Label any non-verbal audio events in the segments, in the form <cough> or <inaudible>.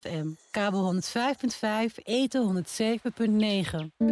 FM, kabel 105.5, eten 107.9.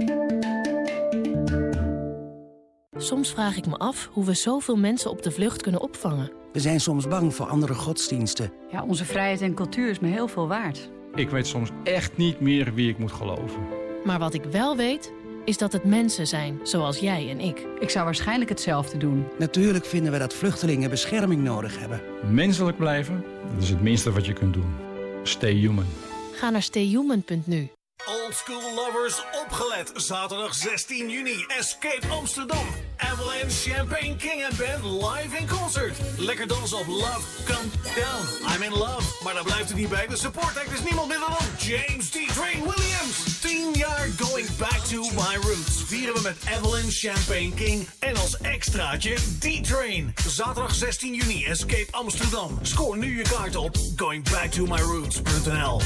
Soms vraag ik me af hoe we zoveel mensen op de vlucht kunnen opvangen. We zijn soms bang voor andere godsdiensten. Ja, onze vrijheid en cultuur is me heel veel waard. Ik weet soms echt niet meer wie ik moet geloven. Maar wat ik wel weet, is dat het mensen zijn, zoals jij en ik. Ik zou waarschijnlijk hetzelfde doen. Natuurlijk vinden we dat vluchtelingen bescherming nodig hebben. Menselijk blijven, dat is het minste wat je kunt doen. Stay human. Ga naar stayhuman.nu. Old School Lovers opgelet. Zaterdag 16 juni. Escape Amsterdam. Avalanche Champagne King and Band live in concert. Lekker dansen op Love Come Down. I'm in love. Maar daar blijft het niet bij. De support act is niemand minder dan James D. Train Williams. 10 jaar Going Back to My Roots. Vieren we met Avalanche Champagne King. En als extraatje D-Train. Zaterdag 16 juni. Escape Amsterdam. Scoor nu je kaart op goingbacktomyroots.nl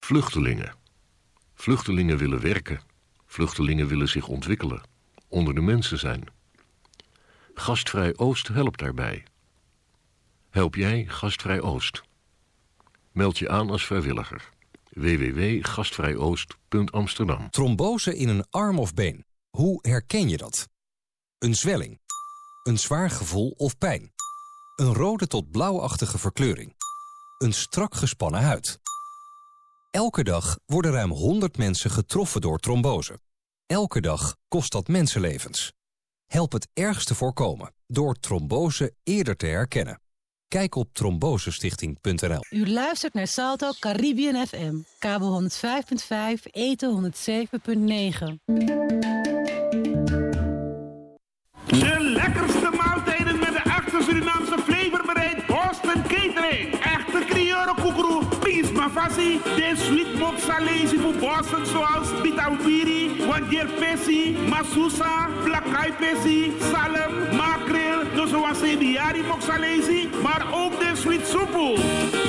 Vluchtelingen. Vluchtelingen willen werken. Vluchtelingen willen zich ontwikkelen. Onder de mensen zijn. Gastvrij Oost helpt daarbij. Help jij Gastvrij Oost? Meld je aan als vrijwilliger. www.gastvrijoost.amsterdam Trombose in een arm of been. Hoe herken je dat? Een zwelling. Een zwaar gevoel of pijn. Een rode tot blauwachtige verkleuring. Een strak gespannen huid. Elke dag worden ruim 100 mensen getroffen door trombose. Elke dag kost dat mensenlevens. Help het ergste voorkomen door trombose eerder te herkennen. Kijk op trombosestichting.nl. U luistert naar Salto Caribbean FM, kabel 105.5, eten 107.9. mafasi, de sweet mop salesi voor Boston zoals bitawiri, wandier pesi, masusa, plakai pesi, salem, makreel, no zoals biari mok salesi, maar ook de sweet soepel.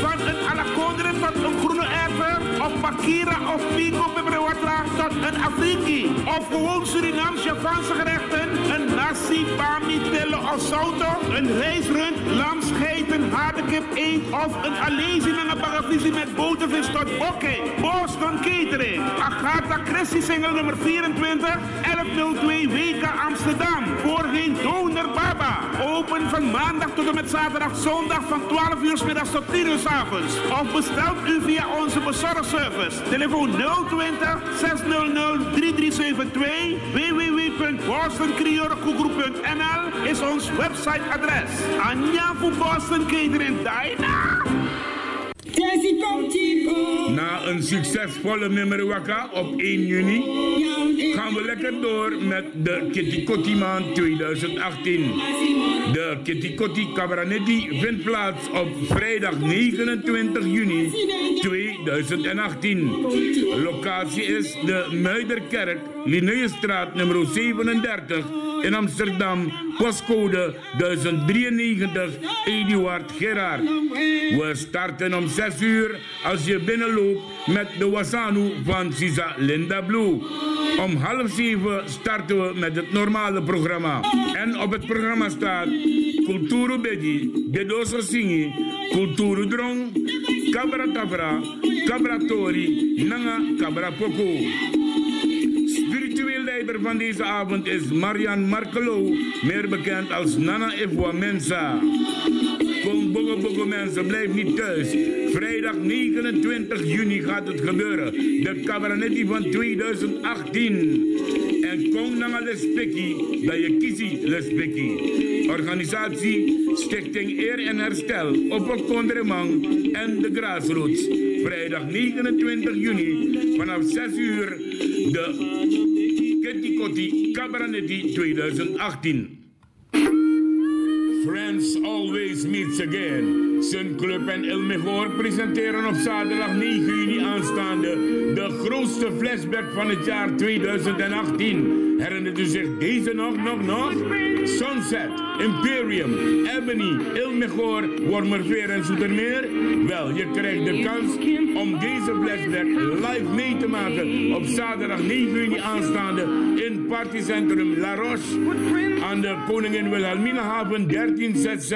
Van een alakondre tot een groene erwten, of pakira of pico tot een afriki. Of gewoon Surinaams Javaanse gerechten, een nasi, tellen of sauto, een rijstrund, lam, scheiden, haardekip, eend of een alezi met een bagavisi met botervis tot oké. Boston Catering, Agatha Christie single nummer 24, 1102 WK Amsterdam. Voorheen Donor Baba. Open van maandag tot en met zaterdag, zondag van 12 uur 's middags tot 10 uur 's avonds. Of bestelt u via onze bezorgservice. Telefoon 020 600 3372 www.bostoncriorekoegroep.nl is ons websiteadres. Anja voor Boston Catering Dina. Na een succesvolle nummer waka op 1 juni gaan we lekker door met de Kitty maand 2018. De Kitty Kotti Cabranetti vindt plaats op vrijdag 29 juni 2018. Locatie is de Muiderkerk, Linnaeusstraat nummer 37 in Amsterdam, postcode 1093 Eduard Gerard. We starten om 6 uur als je binnenloopt met de Wasanu van Sisa Linda Blue. Om half zeven starten we met het normale programma. En op het programma staat Kulturu Bedi, Bedoso Singi, Kulturu Drong, Cabra Tavra, Cabra Tori, Nanga Cabra Poco. Leider van deze avond is Marian Markelo, meer bekend als Nana Ifwa Mensa. Kom bogo mensen, blijf niet thuis. Vrijdag 29 juni gaat het gebeuren. De Cabernetti van 2018. En kom naar de spekkie, dat je kiesie de. Organisatie Stichting Eer en Herstel, op een Kondremang en de Grassroots. Vrijdag 29 juni vanaf 6 uur de Kotti Cabernetti 2018. Friends Always Meets Again. Sun Club en El Mejor presenteren op zaterdag 9 juni aanstaande de grootste flashback van het jaar 2018. Herinnert u zich deze nog, nog, nog? Sunset, Imperium, Ebony, El Mejor, Wormerveer en Zoetermeer? Wel, je krijgt de kans om deze flashback live mee te maken op zaterdag 9 juni aanstaande in partycentrum La Roche aan de Koningin Wilhelminahaven 13 ZZ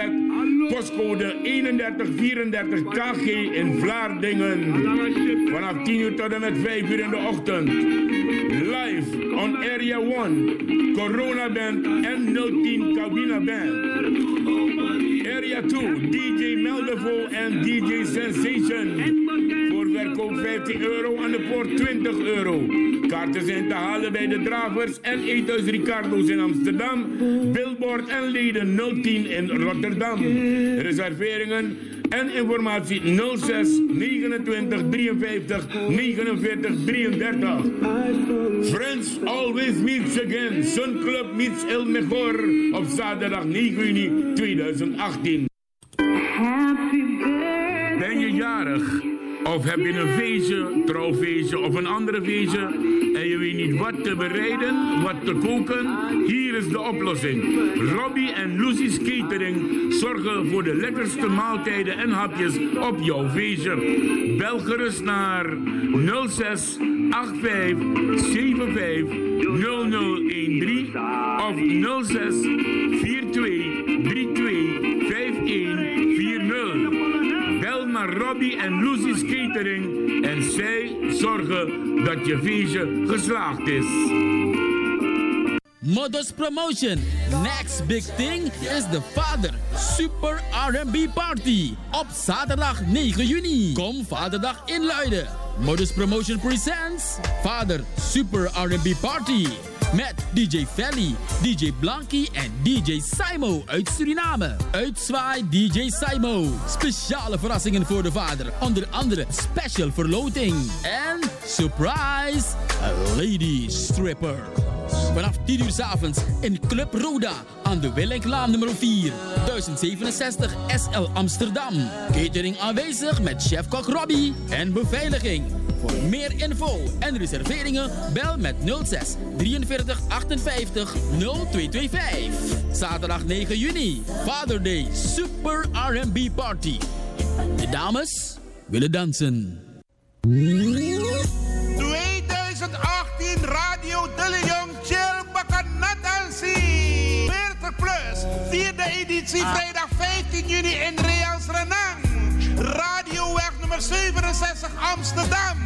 postcode 3134 KG in Vlaardingen. Vanaf 10 uur tot en met 5 uur in de ochtend. Live on Area 1, Corona Band en 010 Cabina Band. Area 2, DJ Meldevo en DJ Sensation. Voor verkoop 15 euro, aan de poort 20 euro. Kaarten zijn te halen bij de Dravers en Eethuis Ricardo's in Amsterdam. Billboard en leden 010 in Rotterdam. Reserveringen en informatie 06 29 53 49 33. Friends always meets again. Sun Club meets El Mejor op zaterdag 9 juni 2018. Ben je jarig? Of heb je een feestje, trouwfeestje of een andere feestje en je weet niet wat te bereiden, wat te koken? Hier is de oplossing. Robbie en Lucy's Catering zorgen voor de lekkerste maaltijden en hapjes op jouw feestje. Bel gerust naar 06 85 75 0013 of 06 42 32 Robbie en Lucy's Catering en zij zorgen dat je feestje geslaagd is. Modus Promotion. Next big thing is the Vader Super R&B Party. Op zaterdag 9 juni. Kom Vaderdag inluiden. Modus Promotion presents Vader Super R&B Party. Met DJ Felly, DJ Blanky en DJ Simo uit Suriname. Uitzwaai DJ Simo. Speciale verrassingen voor de vader. Onder andere special verloting. En surprise, a lady stripper. Vanaf 10 uur s avonds in Club Roda aan de Willinklaan nummer 4, 1067 SL Amsterdam. Catering aanwezig met chef-kok Robbie en beveiliging. Voor meer info en reserveringen bel met 06 43 58 0225. Zaterdag 9 juni, Father Day Super R&B Party. De dames willen dansen. Vierde editie vrijdag 15 juni in Reals Renang. Radioweg nummer 67 Amsterdam.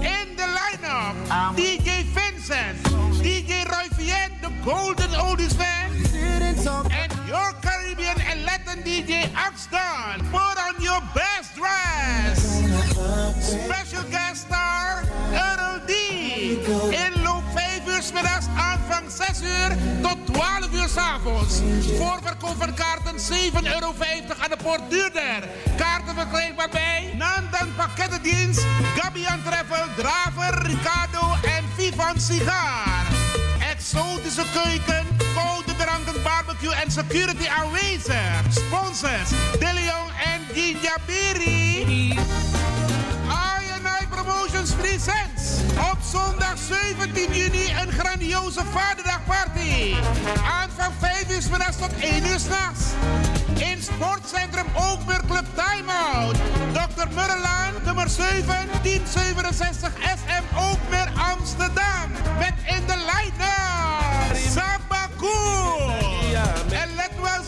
In de line-up DJ Vincent, DJ Roy Vien, de Golden Oldies Band. En your Caribbean and Latin DJ Axton. Put on your best dress. Special guest aanvang 6 uur tot 12 uur 's avonds. Voorverkoop van kaarten 7,50 euro aan de poort duurder. Kaarten verkrijgbaar bij Nandan Pakkettendienst, Gabian Travel, Draver, Ricardo en Vivan Sigaar. Exotische keuken, koude dranken, barbecue en security aanwezig. Sponsors, De Leon en Ginja Beri. INI Op zondag 17 juni een grandioze Vaderdagparty. Aanvang 5 uur middags tot 1 uur s'nachts. In Sportcentrum Ookmeer Club Timeout. Dr. Murrelaan, nummer 7, 1067 SM Ookmeer Amsterdam. Met in de line-up Sabaku.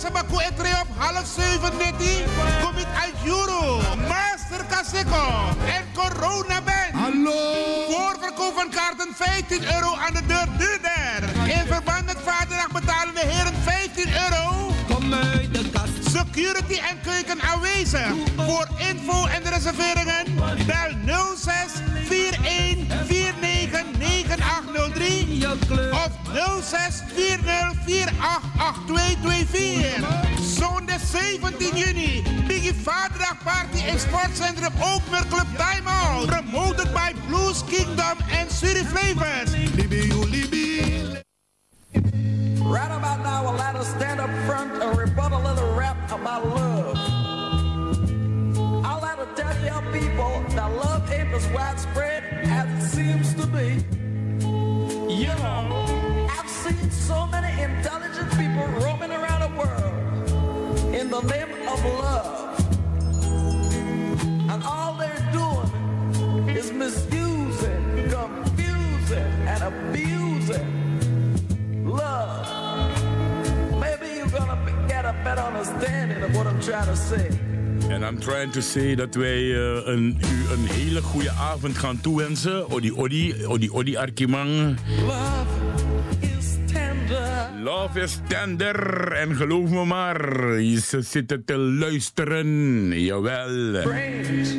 Sabaku etre op half 7 netti. Kom het uit Juro. Master Kaseko. En Corona Band. Hallo. Voorverkoop van kaarten 15 euro aan de deur duurder. In verband met Vaderdag betalen de heren 15 euro. Kom uit de kast. Security en keuken aanwezig. Voor info en reserveringen bel 06 41 49 9803 of 06 40 488224. Zondag 17 juni. Biggie Vaderdag Party in Sportcentrum Ookmeer Club Timeout. Promoted by Blues Kingdom en Suri Flavors. Understanding of what a try to say. En I'm trying to say dat wij uh, een, u een hele goede avond gaan toewensen. Odi Odi, Odi Odi Arkimang. Love is tender. Love is tender. En geloof me maar, ze zitten te luisteren. Jawel.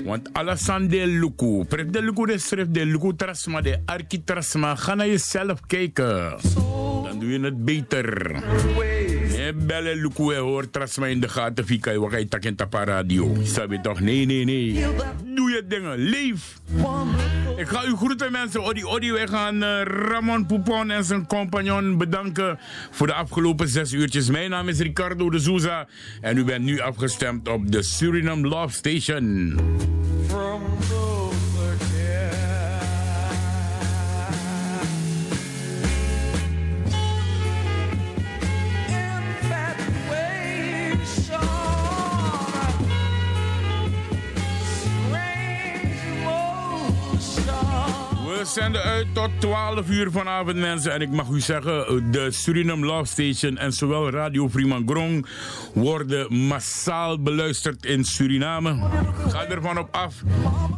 Want Alassane Luku. Pret de Luku de schrift de Luku Trasma, de Arki Trasma. Ga naar jezelf kijken. Dan doe je het beter. Bellen Luku en hoor Trasma in de gaten. Fika, je wakai tak in tapa radio. Sabi toch? Nee, nee, nee. Doe je dingen. Leef. Ik ga u groeten mensen. Odi, Odi, wij gaan uh, Ramon Poupon en zijn compagnon bedanken voor de afgelopen zes uurtjes. Mijn naam is Ricardo de Souza en u bent nu afgestemd op de Suriname Love Station. We zenden uit tot 12 uur vanavond mensen. En ik mag u zeggen, de Suriname Love Station en zowel Radio Fremangrom worden massaal beluisterd in Suriname. Ga ervan op af.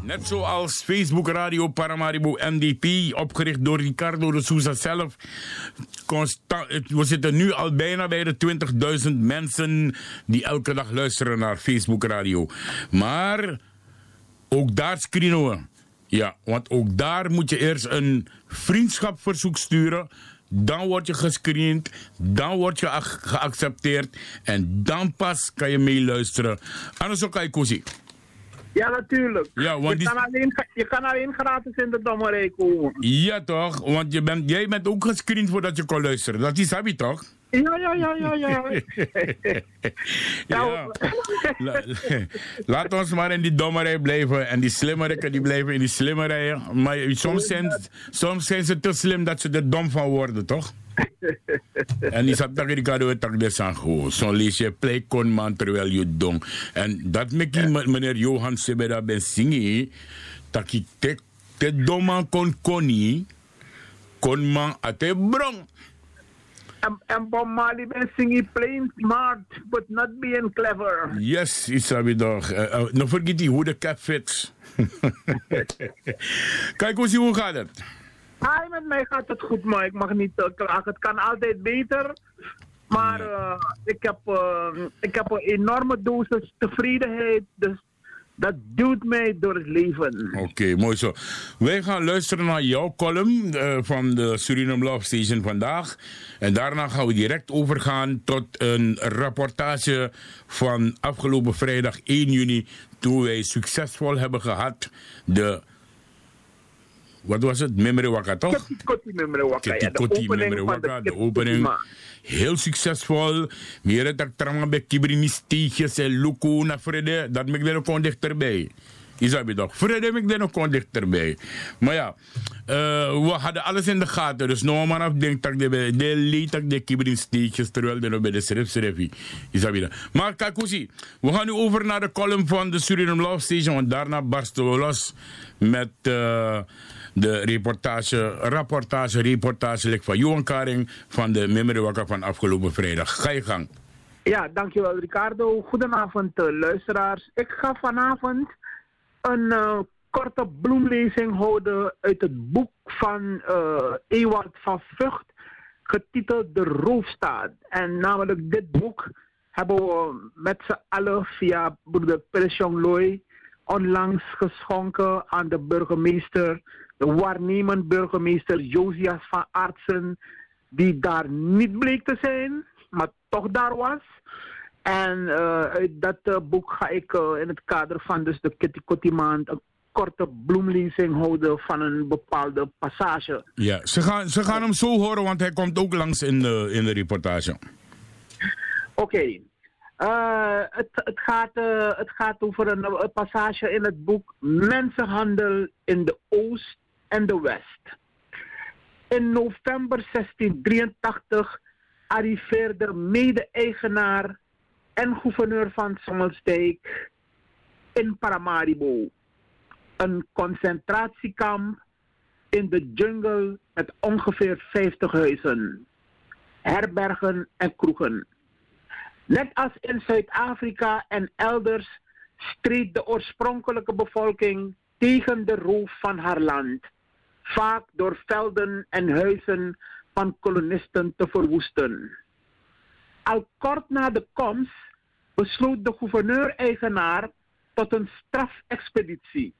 Net zoals Facebook Radio Paramaribo NDP, opgericht door Ricardo de Souza zelf. Constant, we zitten nu al bijna bij de 20.000 mensen die elke dag luisteren naar Facebook Radio. Maar ook daar screenen we. Ja, want ook daar moet je eerst een vriendschapverzoek sturen. Dan word je gescreend, dan word je geaccepteerd en dan pas kan je meeluisteren. Anders ook kan je. Ja, natuurlijk. Ja, want je, die- kan alleen, je kan alleen gratis in de dommerij komen. Ja toch, want je bent, jij bent ook gescreend voordat je kon luisteren. Dat is Sabi toch? Ja, ja, ja, ja, ja. <laughs> Ja. La- laat ons maar in die dommerij blijven. En die slimmerikken die blijven in die slimmerijen. Maar soms zijn, soms zijn ze te slim dat ze er dom van worden, toch? <laughs> en die zat tegen Ricardo en tak de sango. Zo lees je play kon man terwijl je dong. En dat maakt die m- meneer Johan Sebeda ben singi. Dat ik te, te dom kon koni. Kon man ate brong. En, en Bob Marley ben singing plain smart, but not being clever. Yes, Isabi toch. Uh, uh, nog vergeet die hoe de cap fits. <laughs> Kijk hoe hoe gaat het? Hi, met mij gaat het goed, maar ik mag niet eh, klagen. Het kan altijd beter. Maar eh, ik, heb, eh, ik heb een enorme dosis tevredenheid. Dus dat duwt mij door het leven. Oké, mooi zo. Wij gaan luisteren naar jouw column eh, van de Suriname Love Station vandaag. En daarna gaan we direct overgaan tot een rapportage van afgelopen vrijdag 1 juni. Toen wij succesvol hebben gehad de. Wat was het? Memory Waka, toch? Kotti Memrewaka, ja, Memory van de opening. Heel succesvol. Meer dat trama bij Kibrini steegjes en Luku naar Frede. Dat me er ook dichterbij. Isabi toch? Frede me er ook dichterbij. Maar ja, eh, we hadden alles in de gaten. Dus no man af denkt dat de de leed dat de Kibrini steegjes terwijl de bij de schrift schrijft. Isabi dat. Maar zie. We gaan nu over naar de column van de Suriname Love Station. Want daarna barsten we los met... eh, de reportage, rapportage, reportage van Johan Karing van de Waka van afgelopen vrijdag. Ga je gang. Ja, dankjewel Ricardo. Goedenavond eh, luisteraars. Ik ga vanavond een eh, korte bloemlezing houden uit het boek van Ewald van Vught, getiteld De Roofstaat. En namelijk dit boek hebben we met z'n allen via broeder Pershong Loy onlangs geschonken aan de burgemeester, de waarnemend burgemeester Josias van Artsen, die daar niet bleek te zijn, maar toch daar was. En eh, uit dat eh, boek ga ik eh, in het kader van dus de Kitty maand een korte bloemlezing houden van een bepaalde passage. Ja, ze gaan, ze gaan hem zo horen, want hij komt ook langs in de, in de reportage. Oké. Het, het, gaat, het gaat over een, een passage in het boek Mensenhandel in de Oost en de West. In november 1683 arriveerde mede-eigenaar en gouverneur van Sommelsdijk in Paramaribo. Een concentratiekamp in de jungle met ongeveer 50 huizen, herbergen en kroegen. Net als in Zuid-Afrika en elders streed de oorspronkelijke bevolking tegen de roof van haar land, vaak door velden en huizen van kolonisten te verwoesten. Al kort na de komst besloot de gouverneur-eigenaar tot een strafexpeditie.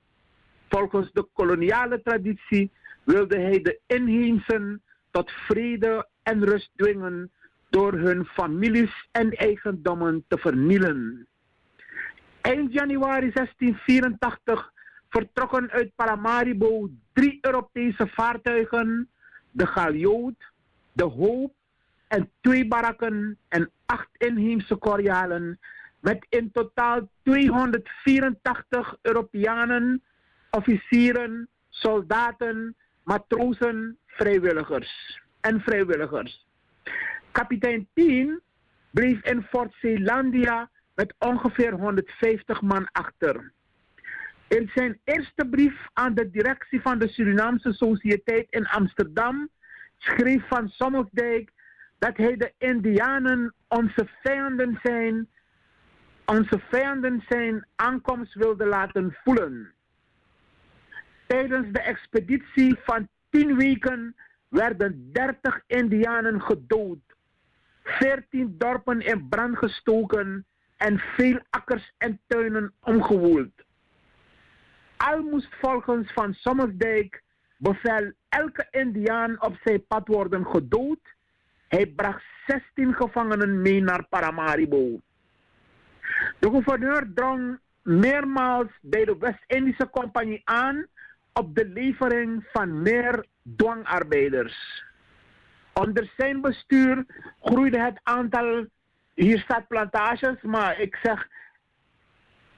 Volgens de koloniale traditie wilde hij de inheemsen tot vrede en rust dwingen door hun families en eigendommen te vernielen. Eind januari 1684 vertrokken uit Paramaribo drie Europese vaartuigen, de Galioot, de Hoop en twee barakken en acht inheemse Korealen met in totaal 284 Europeanen, officieren, soldaten, matrozen, vrijwilligers en vrijwilligers. Kapitein Pien bleef in Fort Zeelandia met ongeveer 150 man achter. In zijn eerste brief aan de directie van de Surinaamse Sociëteit in Amsterdam schreef Van Sommelsdijk dat hij de Indianen onze vijanden zijn, onze vijanden zijn aankomst wilde laten voelen. Tijdens de expeditie van tien weken werden 30 Indianen gedood, 14 dorpen in brand gestoken en veel akkers en tuinen omgewoeld. Al moest volgens Van Sommersdijk bevel elke Indiaan op zijn pad worden gedood. Hij bracht 16 gevangenen mee naar Paramaribo. De gouverneur drong meermaals bij de West-Indische Compagnie aan op de levering van meer dwangarbeiders. Onder zijn bestuur groeide het aantal, hier staat plantages, maar ik zeg,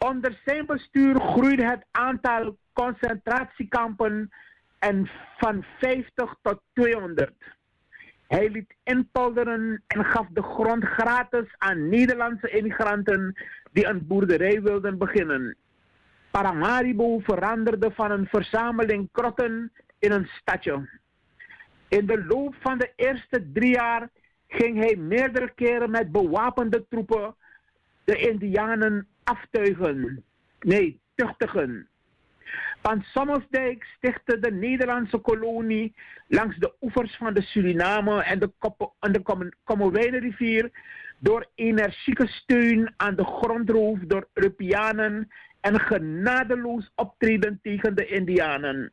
onder zijn bestuur groeide het aantal concentratiekampen en van 50 tot 200. Hij liet inpolderen en gaf de grond gratis aan Nederlandse immigranten die een boerderij wilden beginnen. Paramaribo veranderde van een verzameling krotten in een stadje. In de loop van de eerste drie jaar ging hij meerdere keren met bewapende troepen de Indianen aftuigen. Nee, tuchtigen. Van Sommelsdijk stichtte de Nederlandse kolonie langs de oevers van de Suriname en de, en de door energieke steun aan de grondroof door Europeanen en genadeloos optreden tegen de Indianen.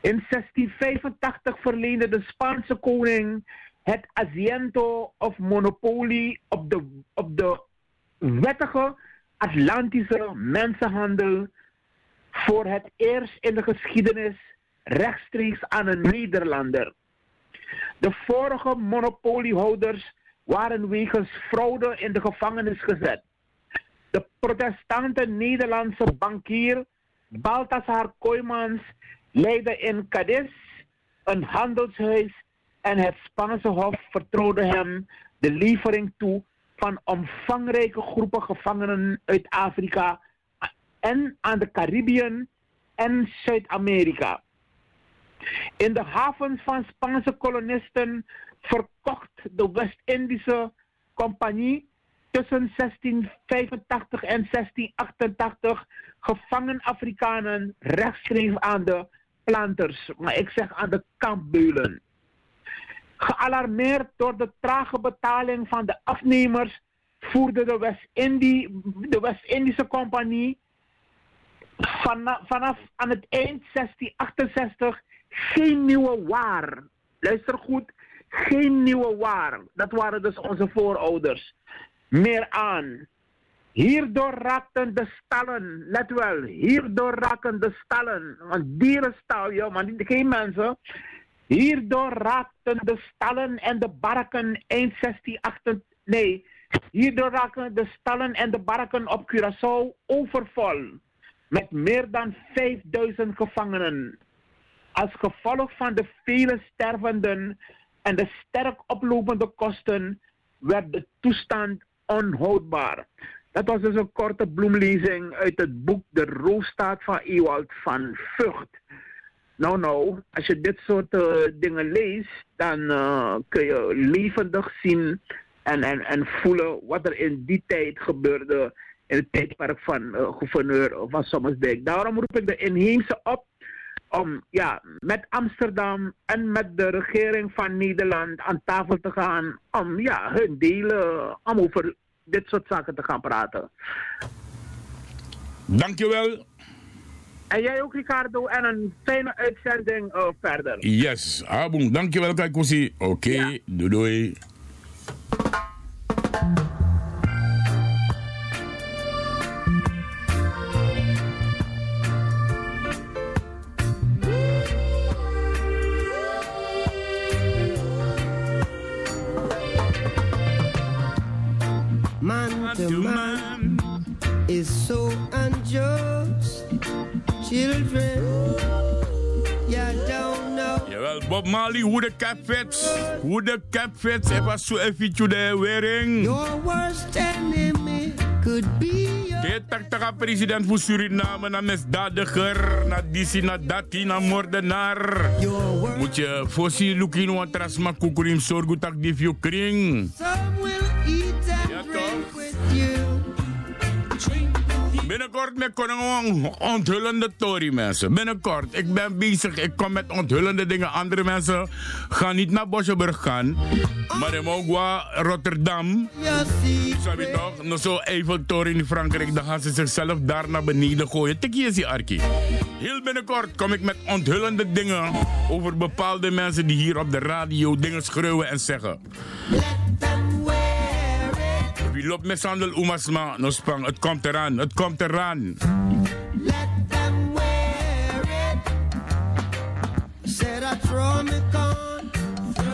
In 1685 verleende de Spaanse koning het asiento of monopolie op de, op de wettige Atlantische mensenhandel voor het eerst in de geschiedenis rechtstreeks aan een Nederlander. De vorige monopoliehouders waren wegens fraude in de gevangenis gezet. De protestante Nederlandse bankier Balthasar Koymans leidde in Cadiz een handelshuis en het Spaanse hof vertrouwde hem de levering toe van omvangrijke groepen gevangenen uit Afrika en aan de Caribbean en Zuid-Amerika. In de havens van Spaanse kolonisten verkocht de West-Indische Compagnie tussen 1685 en 1688 gevangen Afrikanen rechtstreeks aan de planters, maar ik zeg aan de kampbeulen. Gealarmeerd door de trage betaling van de afnemers voerde de West-Indische West Compagnie vanaf, aan het eind 1668 geen nieuwe waar. Luister goed, geen nieuwe waar. Dat waren dus onze voorouders. Meer aan. Hierdoor raakten de stallen, let wel, hierdoor raken de stallen, want dierenstal, je, maar niet, geen mensen. Hierdoor raakten de stallen en de barken eind 1688, nee, hierdoor raken de stallen en de barken op Curaçao overvol met meer dan 5000 gevangenen. Als gevolg van de vele stervenden en de sterk oplopende kosten werd de toestand onhoudbaar. Dat was dus een korte bloemlezing uit het boek De Roofstaat van Ewald van Vught. Nou, nou, als je dit soort uh, dingen leest, dan uh, kun je levendig zien en, en, en voelen wat er in die tijd gebeurde in het tijdperk van uh, gouverneur van Sommersdijk. Daarom roep ik de inheemse op om ja, met Amsterdam en met de regering van Nederland aan tafel te gaan om ja, hun delen, om over dit soort zaken te gaan praten. Dankjewel. En jij ook, Ricardo, en een fijne uitzending uh, verder. Yes, Abong. Dankjewel, Kaikosi. Oké, okay, ja. doei doei. man to man is so unjust. Children, you don't know. Jawel, Bob Marley, hoe de cap fits. Hoe de cap fits. It was so if you there wearing. Your worst enemy could be Dit tak president van Suriname, na misdadiger, na disi, na dati, na moordenaar. Moet je voorzien, lukin, want trasma kukurim sorgu tak view kring. Some Binnenkort met onthullende Tory mensen. Binnenkort. Ik ben bezig. Ik kom met onthullende dingen. Andere mensen gaan niet naar Bosjeburg gaan. Maar in Mogwa, Rotterdam. Zou je toch? Nog zo Eiffeltoren in Frankrijk. Dan gaan ze zichzelf daar naar beneden gooien. Tikkie is die Arkie. Heel binnenkort kom ik met onthullende dingen. Over bepaalde mensen die hier op de radio dingen schreeuwen en zeggen. Wie loopt met sandel oemasma, no spang. Het komt eraan, het komt eraan. Let them wear it. Said I.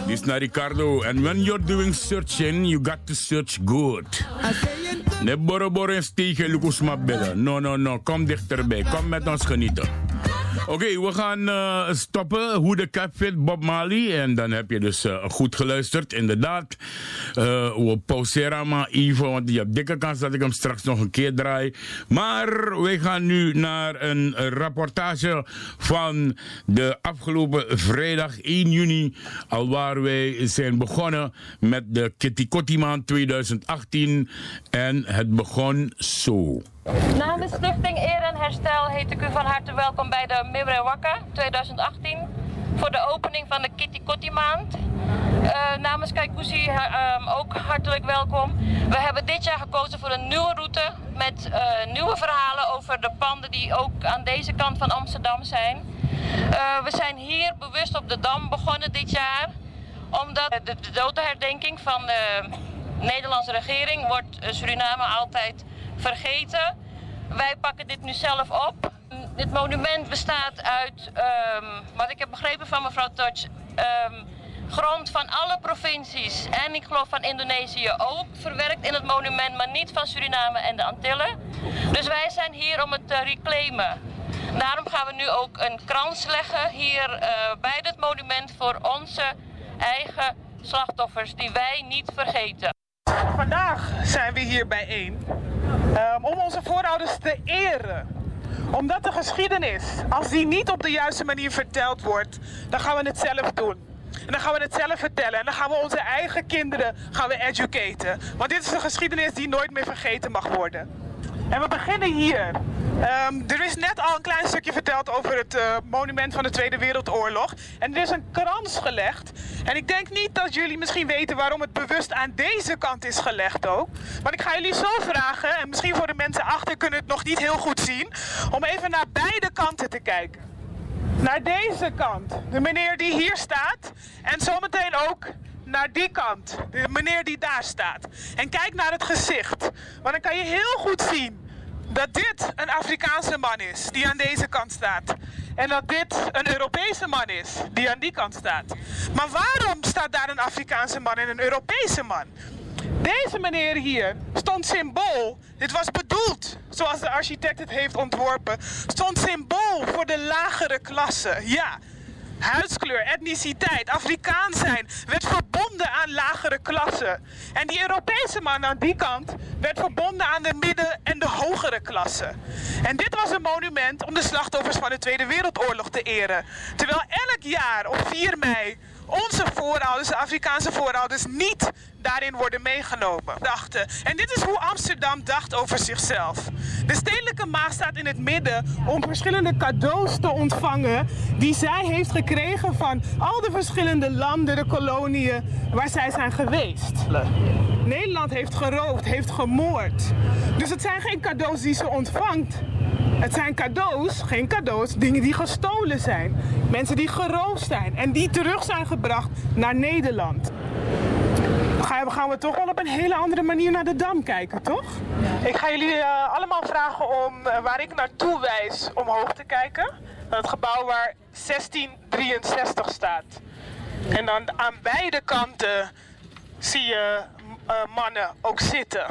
This is naar Ricardo. And when you're doing searching, you got to search good. Ne boro boro en stegen lukusma bellen. No, no, no. Kom dichterbij. Kom met ons genieten. Oké, we gaan uh, stoppen. Hoe de cap fit Bob Marley. En dan heb je dus uh, goed geluisterd, inderdaad. Uh, we pauzeren maar even, want je hebt dikke kans dat ik hem straks nog een keer draai. Maar wij gaan nu naar een rapportage van de afgelopen vrijdag 1 juni. Alwaar wij zijn begonnen met de Kitty Kotti maand 2018. En het begon zo. Namens Stichting Eer en Herstel heet ik u van harte welkom bij de Mimre Wakka 2018 voor de opening van de Kitty Kotti maand. Uh, namens Kaikuzi uh, ook hartelijk welkom. We hebben dit jaar gekozen voor een nieuwe route met uh, nieuwe verhalen over de panden die ook aan deze kant van Amsterdam zijn. we zijn hier bewust op de Dam begonnen dit jaar omdat de, de dodenherdenking van de Nederlandse regering wordt Suriname altijd vergeten. Wij pakken dit nu zelf op. Dit monument bestaat uit, um, wat ik heb begrepen van mevrouw Touch, um, grond van alle provincies en ik geloof van Indonesië ook verwerkt in het monument, maar niet van Suriname en de Antillen. Dus wij zijn hier om het te reclaimen. Daarom gaan we nu ook een krans leggen hier uh, bij dit monument voor onze eigen slachtoffers die wij niet vergeten. Vandaag zijn we hier bijeen um, om onze voorouders te eren. Omdat de geschiedenis, als die niet op de juiste manier verteld wordt, dan gaan we het zelf doen. En dan gaan we het zelf vertellen. En dan gaan we onze eigen kinderen gaan we educaten. Want dit is een geschiedenis die nooit meer vergeten mag worden. En we beginnen hier. Um, er is net al een klein stukje verteld over het uh, monument van de Tweede Wereldoorlog. En er is een krans gelegd. En ik denk niet dat jullie misschien weten waarom het bewust aan deze kant is gelegd ook. Maar ik ga jullie zo vragen, en misschien voor de mensen achter kunnen het nog niet heel goed zien, om even naar beide kanten te kijken. Naar deze kant, de meneer die hier staat. En zometeen ook naar die kant, de meneer die daar staat. En kijk naar het gezicht, want dan kan je heel goed zien dat dit een Afrikaanse man is die aan deze kant staat. En dat dit een Europese man is die aan die kant staat. Maar waarom staat daar een Afrikaanse man en een Europese man? Deze meneer hier stond symbool, dit was bedoeld, zoals de architect het heeft ontworpen, stond symbool voor de lagere klasse. Ja, huidskleur, etniciteit, Afrikaans zijn werd verbonden aan lagere klassen. En die Europese man aan die kant werd verbonden aan de midden- en de hogere klasse. En dit was een monument om de slachtoffers van de Tweede Wereldoorlog te eren. Terwijl elk jaar op 4 mei onze voorouders, de Afrikaanse voorouders, niet daarin worden meegenomen. Dachten. En dit is hoe Amsterdam dacht over zichzelf. De stedelijke maag staat in het midden om verschillende cadeaus te ontvangen die zij heeft gekregen van al de verschillende landen, de koloniën waar zij zijn geweest. Nederland heeft geroofd, heeft gemoord. Dus het zijn geen cadeaus die ze ontvangt. Het zijn cadeaus, geen cadeaus, dingen die gestolen zijn. Mensen die geroofd zijn en die terug zijn gebracht naar Nederland. Gaan gaan we toch wel op een hele andere manier naar de Dam kijken, toch? Ik ga jullie eh, allemaal vragen om eh, waar ik naartoe wijs omhoog te kijken. Het gebouw waar 1663 staat. En dan aan beide kanten zie je eh, mannen ook zitten.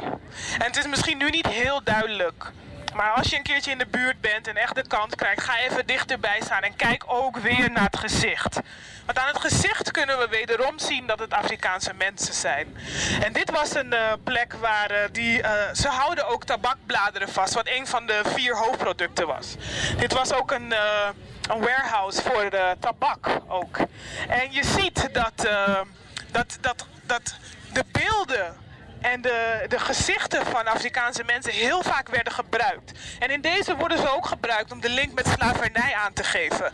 En het is misschien nu niet heel duidelijk. Maar als je een keertje in de buurt bent en echt de kans krijgt, ga even dichterbij staan en kijk ook weer naar het gezicht. Want aan het gezicht kunnen we wederom zien dat het Afrikaanse mensen zijn. En dit was een eh, plek waar eh, die, eh, ze houden ook tabakbladeren vast, wat een van de vier hoofdproducten was. Dit was ook een, een warehouse voor de tabak ook. En je ziet dat, dat, dat, dat de beelden en de, de gezichten van Afrikaanse mensen heel vaak werden gebruikt. En in deze worden ze ook gebruikt om de link met slavernij aan te geven.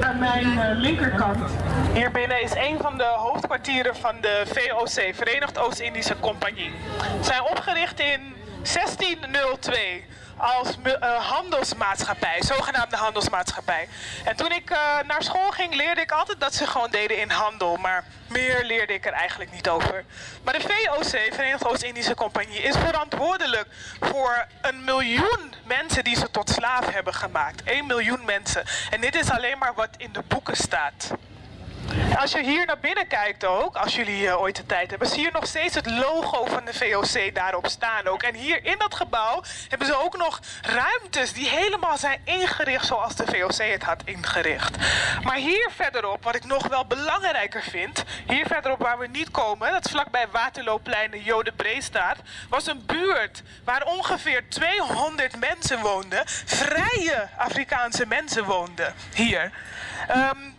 Aan mijn eh, linkerkant, hier binnen, is een van de hoofdkwartieren van de VOC, Verenigd Oost-Indische Compagnie. Ze zijn opgericht in 1602 als eh, handelsmaatschappij, zogenaamde handelsmaatschappij. En toen ik eh, naar school ging, leerde ik altijd dat ze gewoon deden in handel. Maar meer leerde ik er eigenlijk niet over. Maar de VOC, Verenigde Oost-Indische Compagnie, is verantwoordelijk voor een miljoen mensen die ze tot slaaf hebben gemaakt. 1 miljoen mensen. En dit is alleen maar wat in de boeken staat. Als je hier naar binnen kijkt ook, als jullie eh, ooit de tijd hebben, zie je nog steeds het logo van de VOC daarop staan ook. En hier in dat gebouw hebben ze ook nog ruimtes die helemaal zijn ingericht zoals de VOC het had ingericht. Maar hier verderop, wat ik nog wel belangrijker vind, hier verderop waar we niet komen, dat is vlakbij Waterloopplein de Jodenbree staat, was een buurt waar ongeveer 200 mensen woonden, vrije Afrikaanse mensen woonden hier. Ehm,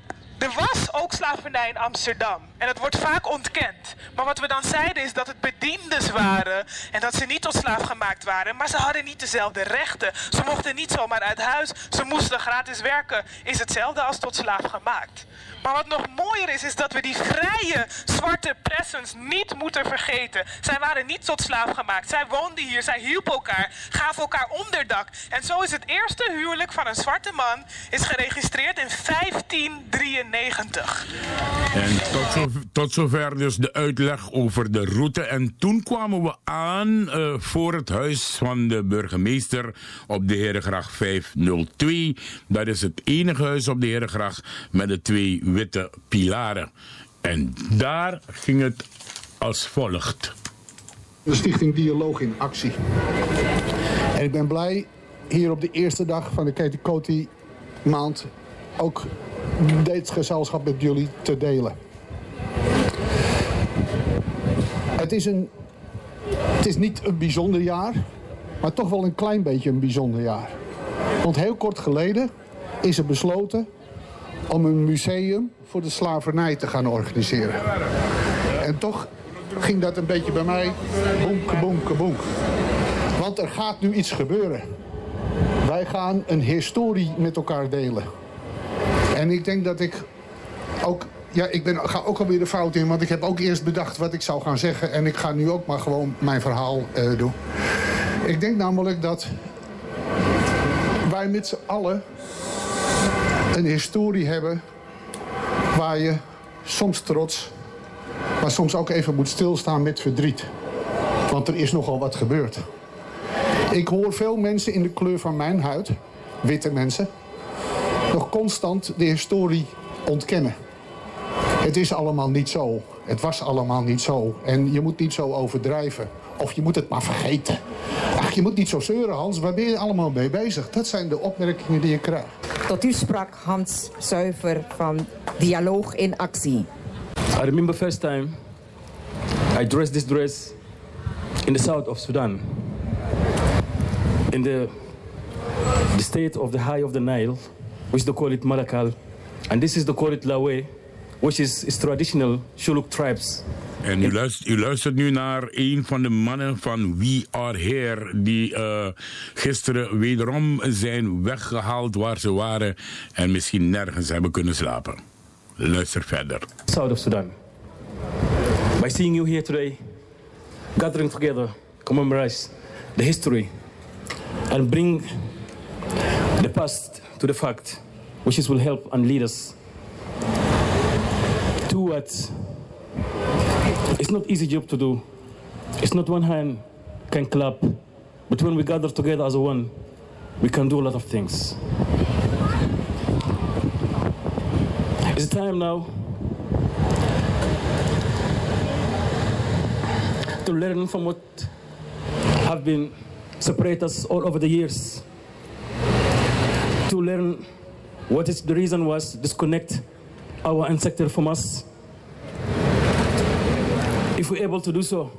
er was ook slavernij in Amsterdam. En dat wordt vaak ontkend. Maar wat we dan zeiden is dat het bediendes waren. En dat ze niet tot slaaf gemaakt waren. Maar ze hadden niet dezelfde rechten. Ze mochten niet zomaar uit huis. Ze moesten gratis werken. Is hetzelfde als tot slaaf gemaakt. Maar wat nog mooier is, is dat we die vrije zwarte presence niet moeten vergeten. Zij waren niet tot slaaf gemaakt. Zij woonden hier, zij hielpen elkaar, gaven elkaar onderdak. En zo is het eerste huwelijk van een zwarte man is geregistreerd in 1593. En tot, tot zover dus de uitleg over de route. En toen kwamen we aan eh, voor het huis van de burgemeester op de Herengracht 502. Dat is het enige huis op de Herengracht met de twee witte pilaren. En daar ging het als volgt. De Stichting Dialoog in Actie. En ik ben blij hier op de eerste dag van de Ketikoti maand ook dit gezelschap met jullie te delen. Het is, een, het is niet een bijzonder jaar, maar toch wel een klein beetje een bijzonder jaar. Want heel kort geleden is er besloten om een museum voor de slavernij te gaan organiseren. En toch ging dat een beetje bij mij bonke, bonke, bonk. Want er gaat nu iets gebeuren. Wij gaan een historie met elkaar delen. En ik denk dat ik ook... Ja, ik ben, ga ook alweer de fout in, want ik heb ook eerst bedacht wat ik zou gaan zeggen. En ik ga nu ook maar gewoon mijn verhaal eh, doen. Ik denk namelijk dat wij met z'n allen een historie hebben waar je soms trots, maar soms ook even moet stilstaan met verdriet. Want er is nogal wat gebeurd. Ik hoor veel mensen in de kleur van mijn huid, witte mensen, nog constant de historie ontkennen. Het is allemaal niet zo. Het was allemaal niet zo. En je moet niet zo overdrijven. Of je moet het maar vergeten. Ach, je moet niet zo zeuren, Hans. Waar ben je allemaal mee bezig? Dat zijn de opmerkingen die je krijgt. Tot u sprak Hans Zuiver van Dialoog in Actie. I remember first time I dressed this dress in the south of Sudan. In the, the state of the high of the Nile, which they call it Malakal. And this is the call it Lawe, which is, is traditional Shuluk tribes. En u luistert, u luistert nu naar een van de mannen van We Are Here... die uh, gisteren wederom zijn weggehaald waar ze waren... en misschien nergens hebben kunnen slapen. Luister verder. South of Sudan. By seeing you here today, gathering together, commemorate the history... and bring the past to the fact, which is will help and lead us towards it's not easy job to do. It's not one hand can clap, but when we gather together as a one, we can do a lot of things. It's time now to learn from what have been separate us all over the years. To learn what is the reason was disconnect our ancestor from us we're able to do so,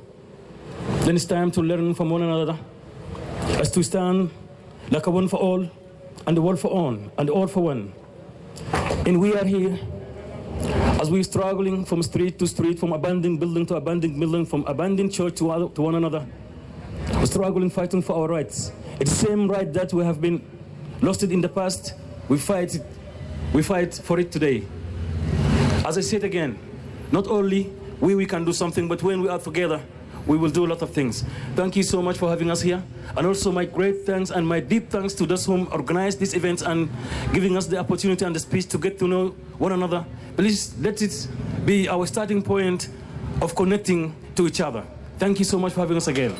then it's time to learn from one another as to stand like a one for all and the world for all and all for one. And we are here as we're struggling from street to street, from abandoned building to abandoned building, from abandoned church to, other, to one another. We're struggling, fighting for our rights. It's the same right that we have been lost in the past. We fight. We fight for it today. As I said again, not only we, we can do something, but when we are together, we will do a lot of things. Thank you so much for having us here. And also my great thanks and my deep thanks to those who organized this event and giving us the opportunity and the space to get to know one another. Please let it be our starting point of connecting to each other. Thank you so much for having us again.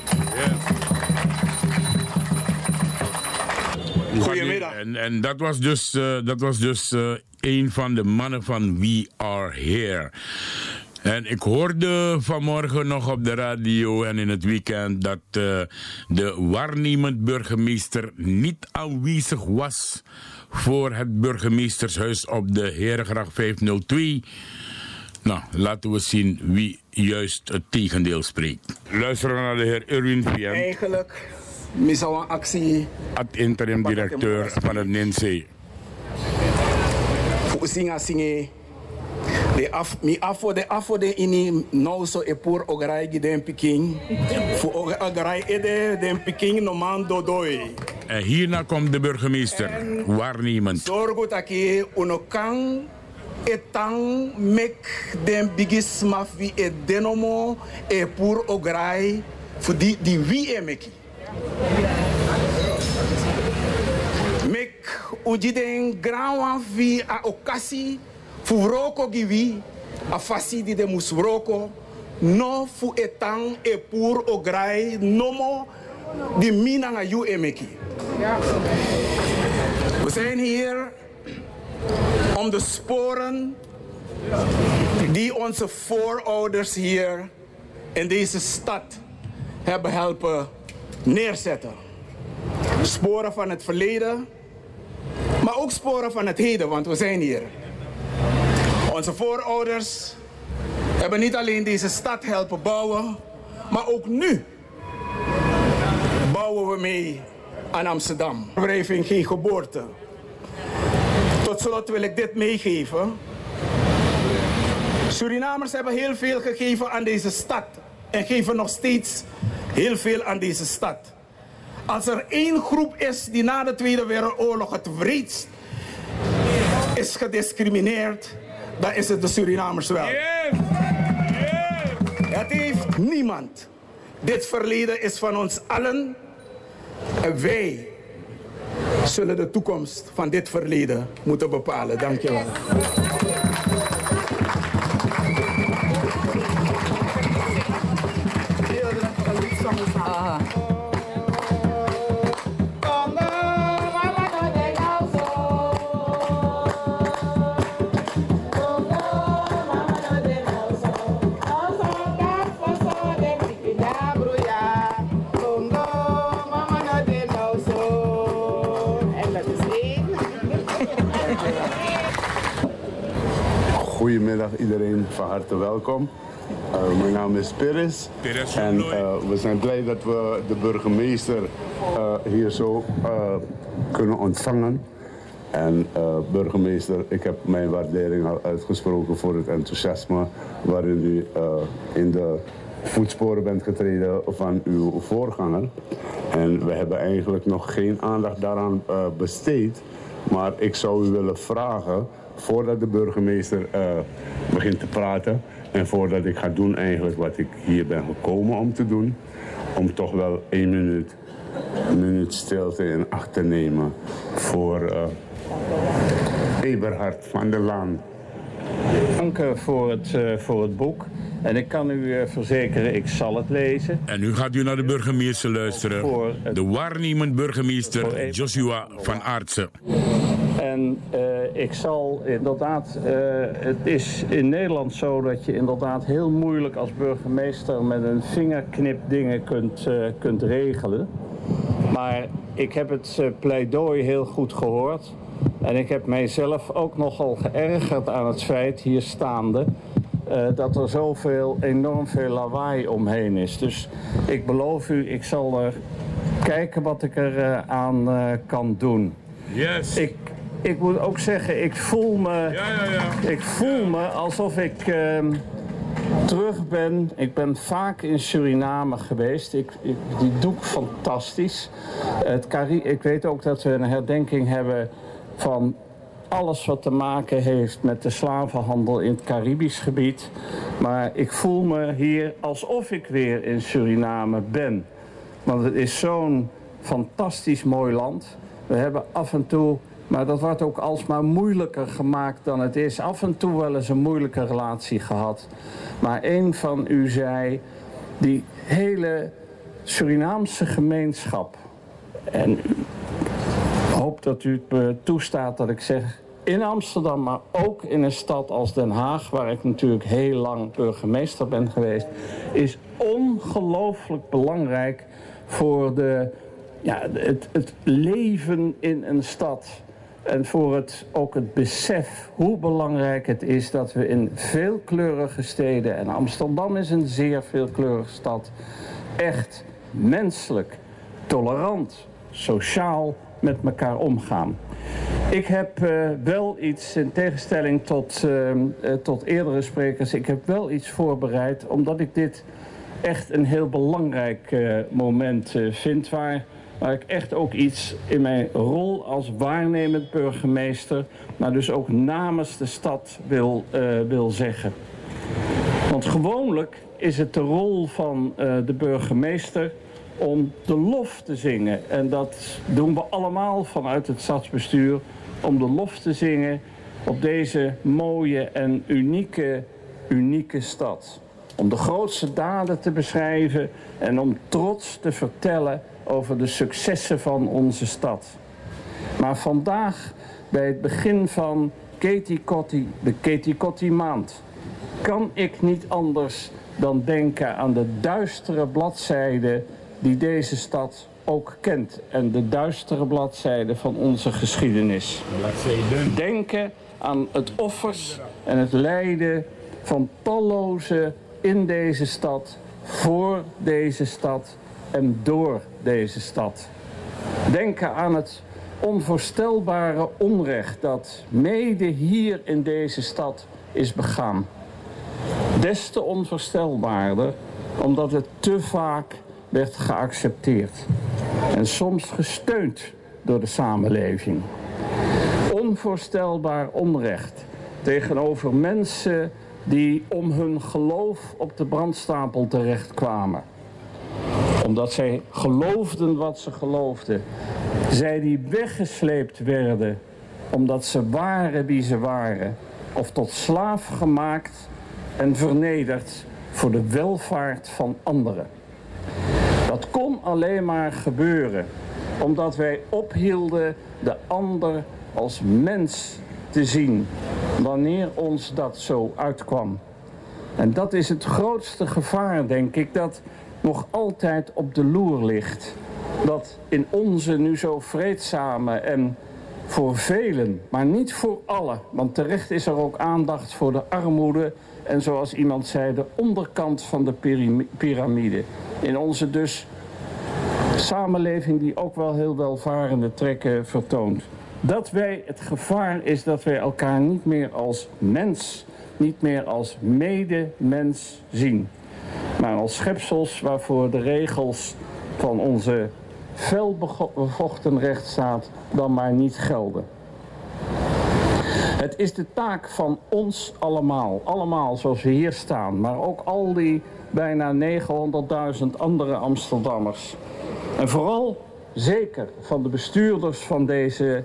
Goedemiddag. En, en dat was dus, uh, dat was dus uh, een van de mannen van We Are Here. En ik hoorde vanmorgen nog op de radio en in het weekend dat uh, de waarnemend burgemeester niet aanwezig was voor het burgemeestershuis op de Herengracht 502. Nou, laten we zien wie juist het tegendeel spreekt. Luisteren naar de heer Erwin VM. Eigenlijk, misou een actie. Ad interim directeur van het NINSE. Voor zingen zingen. De af, mi afo de afo de ini nou so e pour ogarai gi den piking. Fu ogarai ede den piking no man dodoi. En hierna komt de burgemeester, waarnemend. Zorgo taki uno kan etang mek den bigis maf vi e denomo e pour ogarai fu di di wie e meki. Mek uji den grawa vi a okasi givi a de no fu etang e pur o grai nomo di yu emeki. We zijn hier om de sporen die onze voorouders hier in deze stad hebben helpen neerzetten. Sporen van het verleden, maar ook sporen van het heden, want we zijn hier. Onze voorouders hebben niet alleen deze stad helpen bouwen, maar ook nu bouwen we mee aan Amsterdam. Wrijving geen geboorte. Tot slot wil ik dit meegeven. Surinamers hebben heel veel gegeven aan deze stad en geven nog steeds heel veel aan deze stad. Als er één groep is die na de Tweede Wereldoorlog het wreedst is gediscrimineerd, dan is het de Surinamers wel. Het heeft niemand. Dit verleden is van ons allen. En wij zullen de toekomst van dit verleden moeten bepalen. Dank je wel. Goedemiddag iedereen, van harte welkom. Uh, mijn naam is Peres en uh, we zijn blij dat we de burgemeester uh, hier zo kunnen ontvangen. En burgemeester, ik heb mijn waardering al uitgesproken voor het enthousiasme waarin u in de voetsporen bent getreden van uw voorganger. En we hebben eigenlijk nog geen aandacht daaraan besteed. Maar ik zou u willen vragen, voordat de burgemeester begint te praten... en voordat ik ga doen eigenlijk wat ik hier ben gekomen om te doen... om toch wel één minuut, een minuut stilte in acht te nemen voor... Eberhard van der Laan. Dank voor het, uh, voor het boek. En ik kan u uh, verzekeren, ik zal het lezen. En nu gaat u naar de burgemeester luisteren. Voor het... De waarnemend burgemeester Joshua van Aartsen. En uh, ik zal inderdaad, het is in Nederland zo dat je inderdaad heel moeilijk als burgemeester met een vingerknip dingen kunt, kunt regelen. Maar ik heb het pleidooi heel goed gehoord. En ik heb mijzelf ook nogal geërgerd aan het feit, hier staande, uh, dat er zoveel, enorm veel lawaai omheen is. Dus ik beloof u, ik zal er kijken wat ik er uh, aan uh, kan doen. Yes. Ik, ik moet ook zeggen, ik voel me, ja, ja, ja. Ik voel me alsof ik ehm, terug ben. Ik ben vaak in Suriname geweest. Ik, ik, die doe ik fantastisch. Het Cari ik weet ook dat we een herdenking hebben van alles wat te maken heeft met de slavenhandel in het Caribisch gebied. Maar ik voel me hier alsof ik weer in Suriname ben. Want het is zo'n fantastisch mooi land. We hebben af en toe, maar dat wordt ook alsmaar moeilijker gemaakt dan het is. Af en toe wel eens een moeilijke relatie gehad. Maar een van u zei, die hele Surinaamse gemeenschap... En hoop dat u het toestaat dat ik zeg in Amsterdam, maar ook in een stad als Den Haag, waar ik natuurlijk heel lang burgemeester ben geweest, is ongelooflijk belangrijk voor de, ja, het, het leven in een stad. En voor het, ook het besef hoe belangrijk het is dat we in veelkleurige steden, en Amsterdam is een zeer veelkleurige stad, echt menselijk, tolerant, sociaal met elkaar omgaan. Ik heb uh, wel iets, in tegenstelling tot, uh, uh, tot eerdere sprekers, ik heb wel iets voorbereid, omdat ik dit echt een heel belangrijk moment vind, waar, waar ik echt ook iets in mijn rol als waarnemend burgemeester, maar dus ook namens de stad wil, wil zeggen. Want gewoonlijk is het de rol van de burgemeester om de lof te zingen. En dat doen we allemaal vanuit het stadsbestuur. Om de lof te zingen op deze mooie en unieke, unieke stad. Om de grootste daden te beschrijven en om trots te vertellen over de successen van onze stad. Maar vandaag, bij het begin van Katie Kotti, de Katie Kotti maand, kan ik niet anders dan denken aan de duistere bladzijden die deze stad ook kent. En de duistere bladzijde van onze geschiedenis. Denken aan het offers en het lijden van talloze in deze stad, voor deze stad en door deze stad. Denken aan het onvoorstelbare onrecht dat mede hier in deze stad is begaan. Des te onvoorstelbaarder omdat het te vaak werd geaccepteerd. En soms gesteund door de samenleving. Onvoorstelbaar onrecht tegenover mensen die om hun geloof op de brandstapel terechtkwamen. Omdat zij geloofden wat ze geloofden. Zij die weggesleept werden omdat ze waren wie ze waren. Of tot slaaf gemaakt en vernederd voor de welvaart van anderen. Dat kon alleen maar gebeuren omdat wij ophielden de ander als mens te zien wanneer ons dat zo uitkwam. En dat is het grootste gevaar, denk ik, dat nog altijd op de loer ligt. Dat in onze nu zo vreedzame en voor velen, maar niet voor allen. Want terecht is er ook aandacht voor de armoede en zoals iemand zei, de onderkant van de piramide. In onze dus samenleving die ook wel heel welvarende trekken vertoont. Dat wij, het gevaar is dat wij elkaar niet meer als mens, niet meer als medemens zien. Maar als schepsels waarvoor de regels van onze felbevochten rechtsstaat dan maar niet gelden. Het is de taak van ons allemaal, allemaal zoals we hier staan, maar ook al die bijna 900.000 andere Amsterdammers. En vooral zeker van de bestuurders van deze,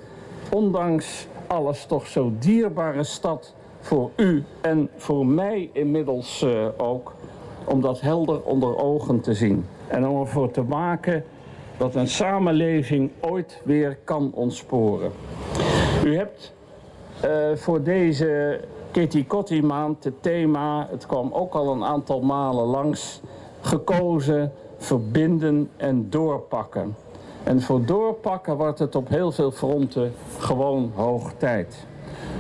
ondanks alles toch zo dierbare stad voor u en voor mij inmiddels uh, ook, om dat helder onder ogen te zien. En om ervoor te maken dat een samenleving ooit weer kan ontsporen. U hebt uh, voor deze Kitty maand het thema, het kwam ook al een aantal malen langs, gekozen, verbinden en doorpakken. En voor doorpakken wordt het op heel veel fronten gewoon hoog tijd.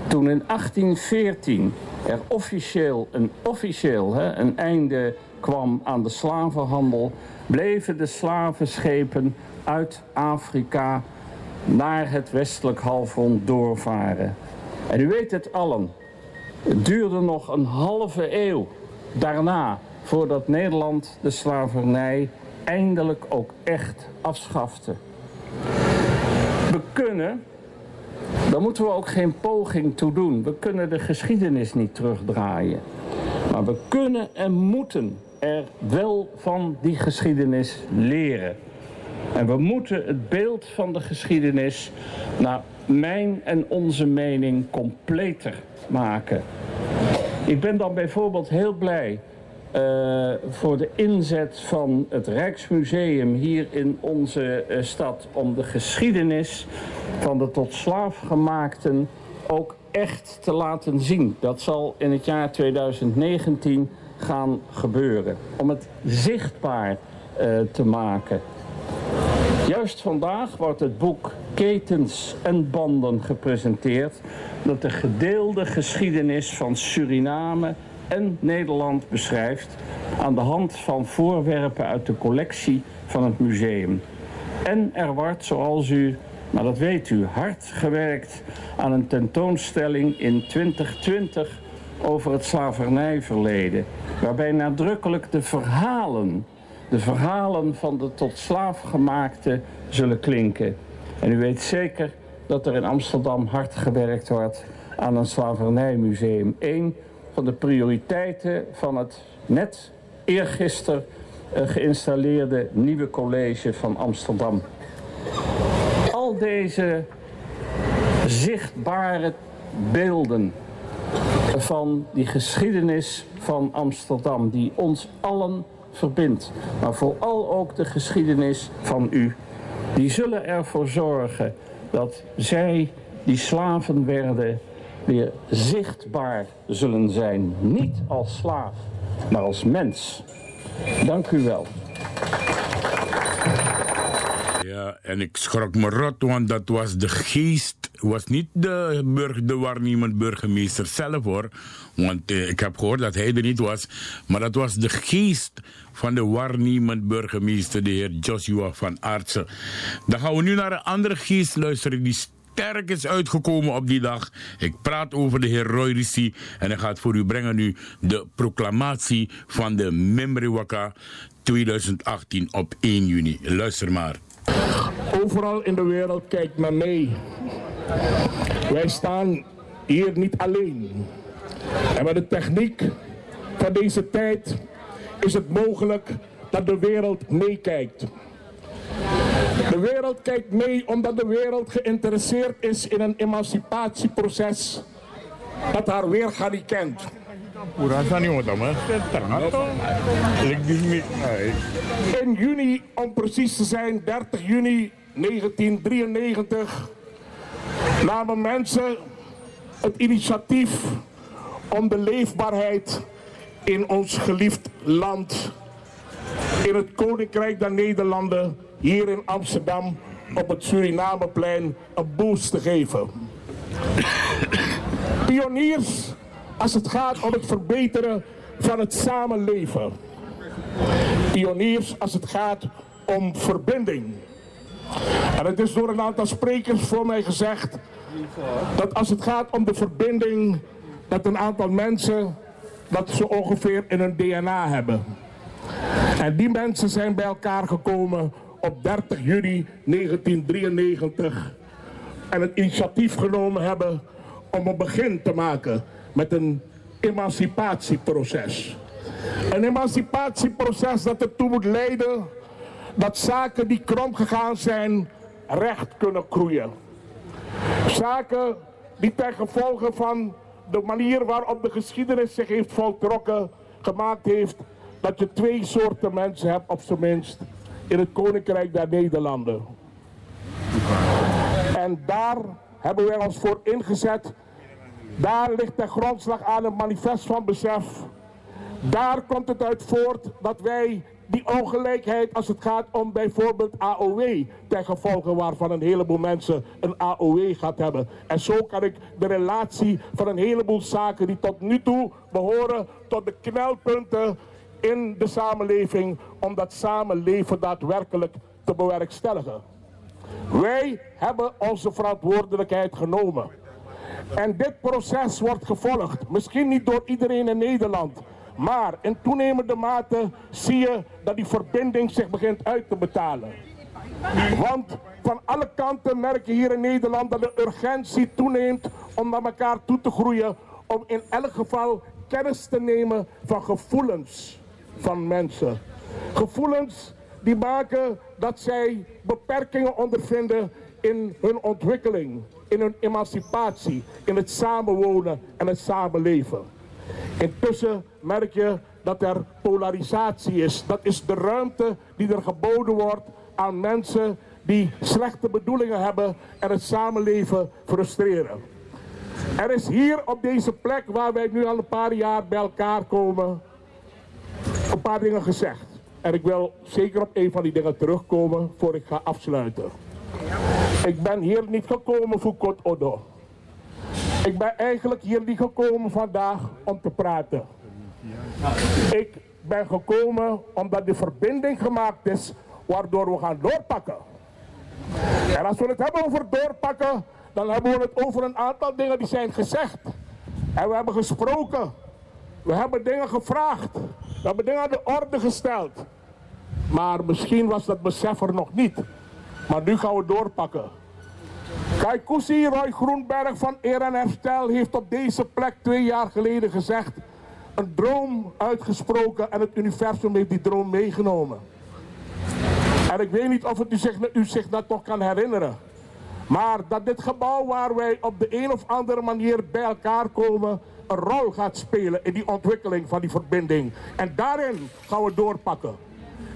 Toen in 1814 er officieel een, officieel, hè, een einde kwam aan de slavenhandel, bleven de slavenschepen uit Afrika naar het westelijk halfrond doorvaren. En u weet het allen, het duurde nog een halve eeuw daarna voordat Nederland de slavernij eindelijk ook echt afschafte. We kunnen, daar moeten we ook geen poging toe doen. We kunnen de geschiedenis niet terugdraaien. Maar we kunnen en moeten er wel van die geschiedenis leren. En we moeten het beeld van de geschiedenis naar mijn en onze mening completer maken. Ik ben dan bijvoorbeeld heel blij uh, voor de inzet van het Rijksmuseum hier in onze uh, stad om de geschiedenis van de tot slaafgemaakten ook echt te laten zien. Dat zal in het jaar 2019 gaan gebeuren. Om het zichtbaar uh, te maken. Juist vandaag wordt het boek Ketens en Banden gepresenteerd... dat de gedeelde geschiedenis van Suriname en Nederland beschrijft... aan de hand van voorwerpen uit de collectie van het museum. En er wordt, zoals u, maar dat weet u, hard gewerkt aan een tentoonstelling in 2020 over het slavernijverleden... waarbij nadrukkelijk de verhalen de verhalen van de tot slaaf gemaakte zullen klinken. En u weet zeker dat er in Amsterdam hard gewerkt wordt aan een slavernijmuseum. Eén van de prioriteiten van het net eergisteren uh, geïnstalleerde nieuwe college van Amsterdam. Al deze zichtbare beelden van die geschiedenis van Amsterdam die ons allen verbindt. Maar vooral ook de geschiedenis van u. Die zullen ervoor zorgen dat zij die slaven werden weer zichtbaar zullen zijn. Niet als slaaf, maar als mens. Dank u wel. Ja, en ik schrok me rot, want dat was de geest, was niet de, burg, de waarnemend burgemeester zelf hoor. Want eh, ik heb gehoord dat hij er niet was, maar dat was de geest van de waarnemend burgemeester, de heer Joshua van Aartsen. Dan gaan we nu naar een andere geest luisteren die sterk is uitgekomen op die dag. Ik praat over de heer Roy Rissi en hij gaat voor u brengen nu de proclamatie van de Memriwaka 2018 op 1 juni. Luister maar. Overal in de wereld kijkt men mee. Wij staan hier niet alleen. En met de techniek van deze tijd is het mogelijk dat de wereld meekijkt. De wereld kijkt mee omdat de wereld geïnteresseerd is in een emancipatieproces dat haar weerga niet kent. In juni, om precies te zijn, 30 juni 1993, namen mensen het initiatief om de leefbaarheid in ons geliefd land, in het Koninkrijk der Nederlanden, hier in Amsterdam, op het Surinameplein, een boost te geven. Pioniers als het gaat om het verbeteren van het samenleven. Pioniers als het gaat om verbinding. En het is door een aantal sprekers voor mij gezegd dat als het gaat om de verbinding, dat een aantal mensen dat ze ongeveer in hun DNA hebben. En die mensen zijn bij elkaar gekomen op 30 juni 1993 en het initiatief genomen hebben om een begin te maken met een emancipatieproces. Een emancipatieproces dat ertoe moet leiden dat zaken die krom gegaan zijn recht kunnen groeien. Zaken die ten gevolge van de manier waarop de geschiedenis zich heeft voltrokken gemaakt heeft dat je twee soorten mensen hebt op zijn minst in het Koninkrijk der Nederlanden. En daar hebben wij ons voor ingezet. Daar ligt de grondslag aan een manifest van besef. Daar komt het uit voort dat wij die ongelijkheid als het gaat om bijvoorbeeld AOW, ten gevolge waarvan een heleboel mensen een AOW gaat hebben. En zo kan ik de relatie van een heleboel zaken die tot nu toe behoren tot de knelpunten in de samenleving, om dat samenleven daadwerkelijk te bewerkstelligen. Wij hebben onze verantwoordelijkheid genomen. En dit proces wordt gevolgd, misschien niet door iedereen in Nederland, maar in toenemende mate zie je dat die verbinding zich begint uit te betalen. Want van alle kanten merk je hier in Nederland dat de urgentie toeneemt om naar elkaar toe te groeien. Om in elk geval kennis te nemen van gevoelens van mensen. Gevoelens die maken dat zij beperkingen ondervinden in hun ontwikkeling, in hun emancipatie, in het samenwonen en het samenleven. Intussen merk je dat er polarisatie is. Dat is de ruimte die er geboden wordt aan mensen die slechte bedoelingen hebben en het samenleven frustreren. Er is hier op deze plek waar wij nu al een paar jaar bij elkaar komen, een paar dingen gezegd. En ik wil zeker op een van die dingen terugkomen voor ik ga afsluiten. Ik ben hier niet gekomen voor Kot Odo. Ik ben eigenlijk hier niet gekomen vandaag om te praten. Ik ben gekomen omdat de verbinding gemaakt is waardoor we gaan doorpakken. En als we het hebben over doorpakken, dan hebben we het over een aantal dingen die zijn gezegd. En we hebben gesproken. We hebben dingen gevraagd. We hebben dingen aan de orde gesteld. Maar misschien was dat besef er nog niet. Maar nu gaan we doorpakken. Kaikousi Roy Groenberg van Eer en Herstel heeft op deze plek twee jaar geleden gezegd... een droom uitgesproken en het universum heeft die droom meegenomen. En ik weet niet of het u zich, u zich dat toch kan herinneren. Maar dat dit gebouw waar wij op de een of andere manier bij elkaar komen... een rol gaat spelen in die ontwikkeling van die verbinding. En daarin gaan we doorpakken.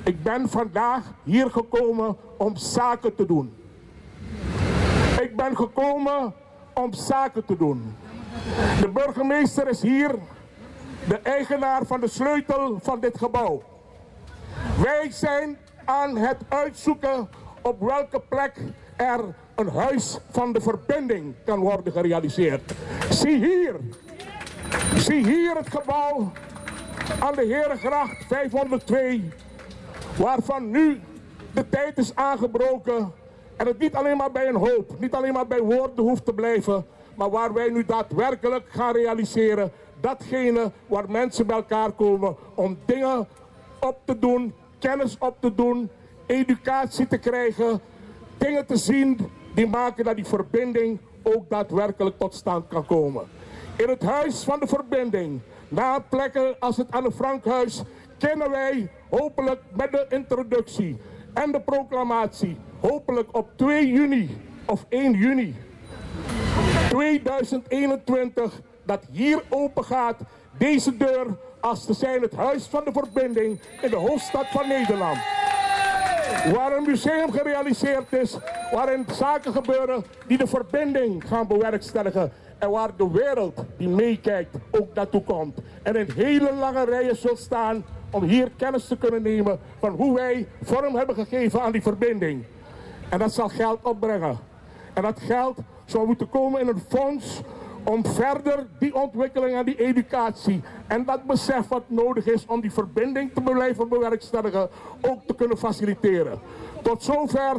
Ik ben vandaag hier gekomen om zaken te doen. Ik ben gekomen om zaken te doen. De burgemeester is hier, de eigenaar van de sleutel van dit gebouw. Wij zijn aan het uitzoeken op welke plek er een huis van de verbinding kan worden gerealiseerd. Zie hier, zie hier het gebouw aan de Herengracht 502, waarvan nu de tijd is aangebroken en het niet alleen maar bij een hoop, niet alleen maar bij woorden hoeft te blijven, maar waar wij nu daadwerkelijk gaan realiseren datgene waar mensen bij elkaar komen om dingen op te doen, kennis op te doen, educatie te krijgen, dingen te zien die maken dat die verbinding ook daadwerkelijk tot stand kan komen. In het huis van de verbinding, na plekken als het Anne Frankhuis, kennen wij hopelijk met de introductie en de proclamatie, hopelijk op 2 juni of 1 juni 2021, dat hier open gaat, deze deur, als te zijn het huis van de verbinding in de hoofdstad van Nederland. Waar een museum gerealiseerd is, waarin zaken gebeuren die de verbinding gaan bewerkstelligen. Waar de wereld die meekijkt ook naartoe komt. En in hele lange rijen zult staan om hier kennis te kunnen nemen van hoe wij vorm hebben gegeven aan die verbinding. En dat zal geld opbrengen. En dat geld zou moeten komen in een fonds om verder die ontwikkeling en die educatie en dat besef wat nodig is om die verbinding te blijven bewerkstelligen ook te kunnen faciliteren. Tot zover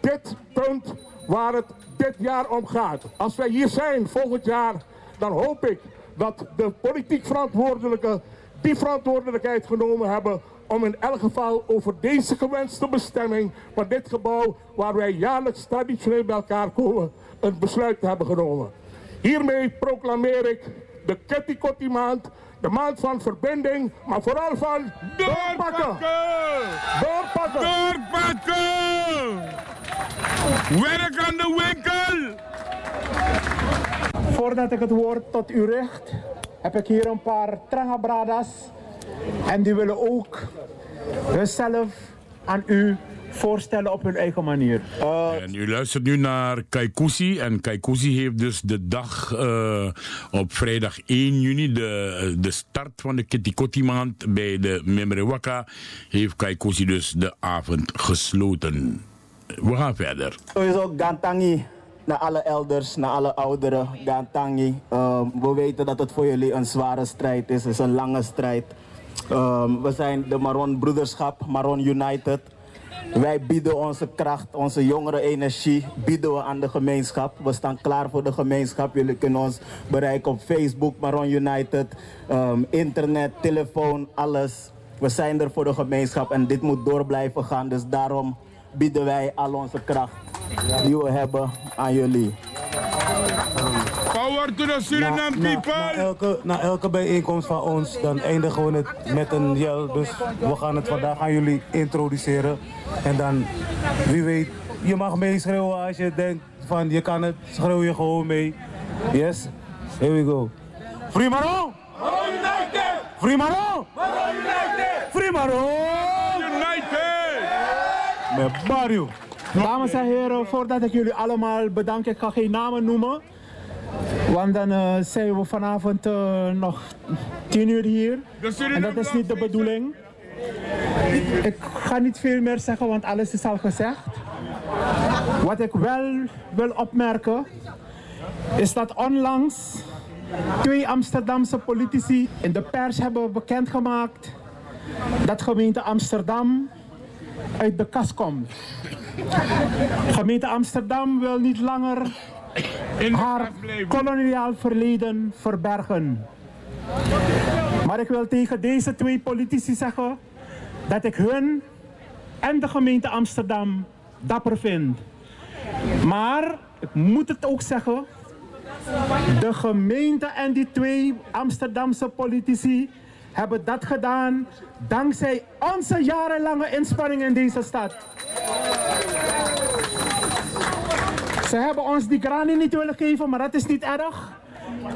dit punt waar het dit jaar om gaat. Als wij hier zijn volgend jaar, dan hoop ik dat de politiek verantwoordelijken die verantwoordelijkheid genomen hebben om in elk geval over deze gewenste bestemming van dit gebouw, waar wij jaarlijks traditioneel bij elkaar komen, een besluit te hebben genomen. Hiermee proclameer ik de Ketty maand, de maand van verbinding, maar vooral van doorpakken. Doorpakken. Doorpakken. Werk aan de winkel. Voordat ik het woord tot u richt, heb ik hier een paar trangabradas. En die willen ook zichzelf aan u voorstellen op hun eigen manier. En u luistert nu naar Kaikousi. En Kaikousi heeft dus de dag eh, op vrijdag 1 juni, de, de start van de Kitikoti maand bij de Memrewaka, heeft Kaikousi dus de avond gesloten. We gaan verder. Sowieso Gantangi naar alle elders, naar alle ouderen. Gantangi. Ehm, we weten dat het voor jullie een zware strijd is. Het is een lange strijd. Ehm, we zijn de Maron Broederschap, Maron United. Wij bieden onze kracht, onze jongere energie, bieden we aan de gemeenschap. We staan klaar voor de gemeenschap. Jullie kunnen ons bereiken op Facebook, Maron United, ehm, internet, telefoon, alles. We zijn er voor de gemeenschap en dit moet door blijven gaan. Dus daarom bieden wij al onze kracht die we hebben aan jullie. Power to the Suriname na, people! Na elke, na elke bijeenkomst van ons, dan eindigen we het met een yell. Dus we gaan het vandaag aan jullie introduceren. En dan, wie weet, je mag meeschreeuwen als je denkt van je kan het, schreeuw je gewoon mee. Yes? Here we go. Free Maron! United! Free Maron! United! Free Maron! United! Met Mario. Dames en heren, voordat ik jullie allemaal bedank, ik ga geen namen noemen. Want dan eh, zijn we vanavond eh, nog tien uur hier. En dat is niet de bedoeling. Ik ga niet veel meer zeggen, want alles is al gezegd. Wat ik wel wil opmerken, is dat onlangs twee Amsterdamse politici in de pers hebben bekendgemaakt dat gemeente Amsterdam uit de kas komt. Gemeente Amsterdam wil niet langer haar koloniaal verleden verbergen. Maar ik wil tegen deze twee politici zeggen dat ik hun en de gemeente Amsterdam dapper vind. Maar ik moet het ook zeggen, de gemeente en die twee Amsterdamse politici hebben dat gedaan dankzij onze jarenlange inspanning in deze stad. Ze hebben ons die grani niet willen geven, maar dat is niet erg.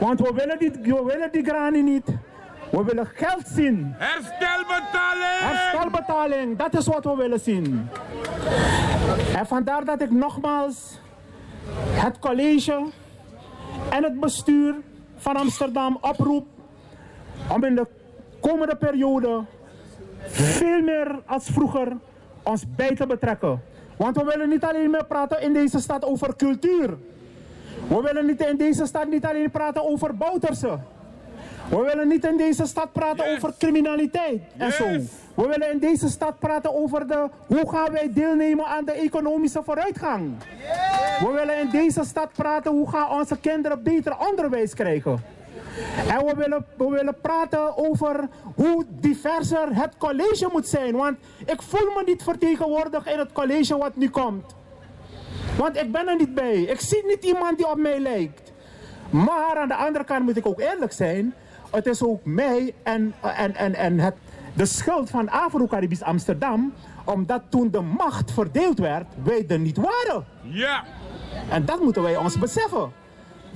Want we willen die, we willen die grani niet. We willen geld zien. Herstelbetaling! Herstelbetaling, dat is wat we willen zien. En vandaar dat ik nogmaals het college en het bestuur van Amsterdam oproep om in de komende periode veel meer als vroeger ons bij te betrekken. Want we willen niet alleen meer praten in deze stad over cultuur. We willen niet in deze stad niet alleen praten over boutersen. We willen niet in deze stad praten over criminaliteit en zo. We willen in deze stad praten over de, hoe gaan wij deelnemen aan de economische vooruitgang. We willen in deze stad praten hoe gaan onze kinderen beter onderwijs krijgen. En we willen, we willen praten over hoe diverser het college moet zijn. Want ik voel me niet vertegenwoordigd in het college wat nu komt. Want ik ben er niet bij. Ik zie niet iemand die op mij lijkt. Maar aan de andere kant moet ik ook eerlijk zijn. Het is ook mij en, en, en, en het, de schuld van Afro-Caribisch Amsterdam. Omdat toen de macht verdeeld werd, wij er niet waren. Ja. En dat moeten wij ons beseffen.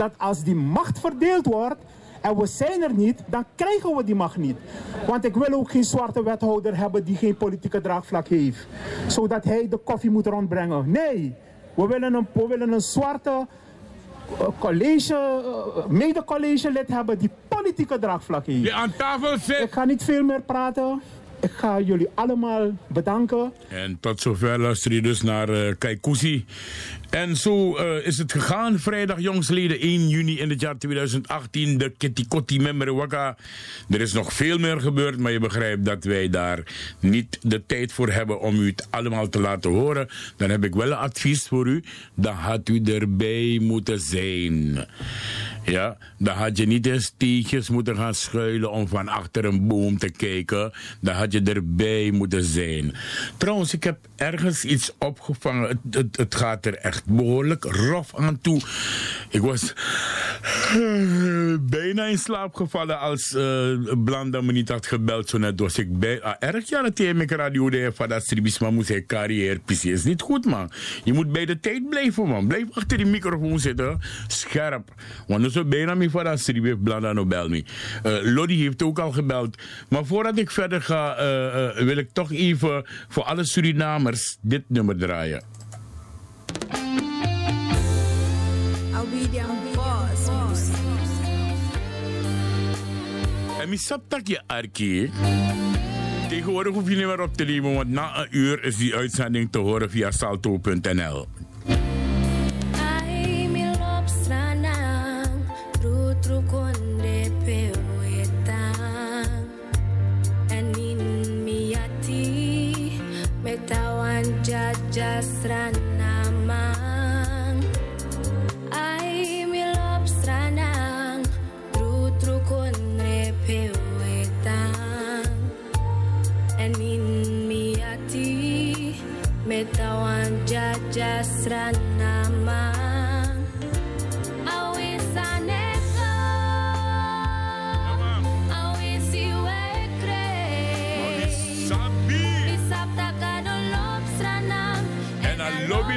Dat als die macht verdeeld wordt en we zijn er niet, dan krijgen we die macht niet. Want ik wil ook geen zwarte wethouder hebben die geen politieke draagvlak heeft. Zodat hij de koffie moet rondbrengen. Nee, we willen een, we willen een zwarte eh, college, eh, mede-collegelid hebben die politieke draagvlak heeft. Die aan tafel zit. Ik ga niet veel meer praten. Ik ga jullie allemaal bedanken. En tot zover luister je dus naar uh. En zo uh, is het gegaan. Vrijdag jongsleden 1 juni in het jaar 2018. De Kitikoti Memrewaka. Er is nog veel meer gebeurd. Maar je begrijpt dat wij daar niet de tijd voor hebben om u het allemaal te laten horen. Dan heb ik wel een advies voor u. Dan had u erbij moeten zijn. Ja, dan had je niet in stietjes moeten gaan schuilen om van achter een boom te kijken. Dan had je erbij moeten zijn. Trouwens, ik heb ergens iets opgevangen. Het, het, gaat er echt behoorlijk rof aan toe. Ik was bijna in slaap gevallen als uh, Blanda me niet had gebeld. Zo net was ik bij. Ah, erg ja, dat hij met radio de van dat Sribisma moest hij carrière. Is niet goed, man. Je moet bij de tijd blijven, man. Blijf achter die microfoon zitten. Scherp. Want zo bijna me van dat Sribis Blanda no bel me. Uh, Lodi heeft ook al gebeld. Maar voordat ik verder ga, uh, wil ik toch even voor alle Surinamers dit nummer draaien. En mi dat je arkie. Tegenwoordig hoef je niet meer op te nemen, want na een uur is die uitzending te horen via salto.nl. Jasran namang Ay milop stranang Tru tru kon repewetang Enin miati Metawan jajasran namang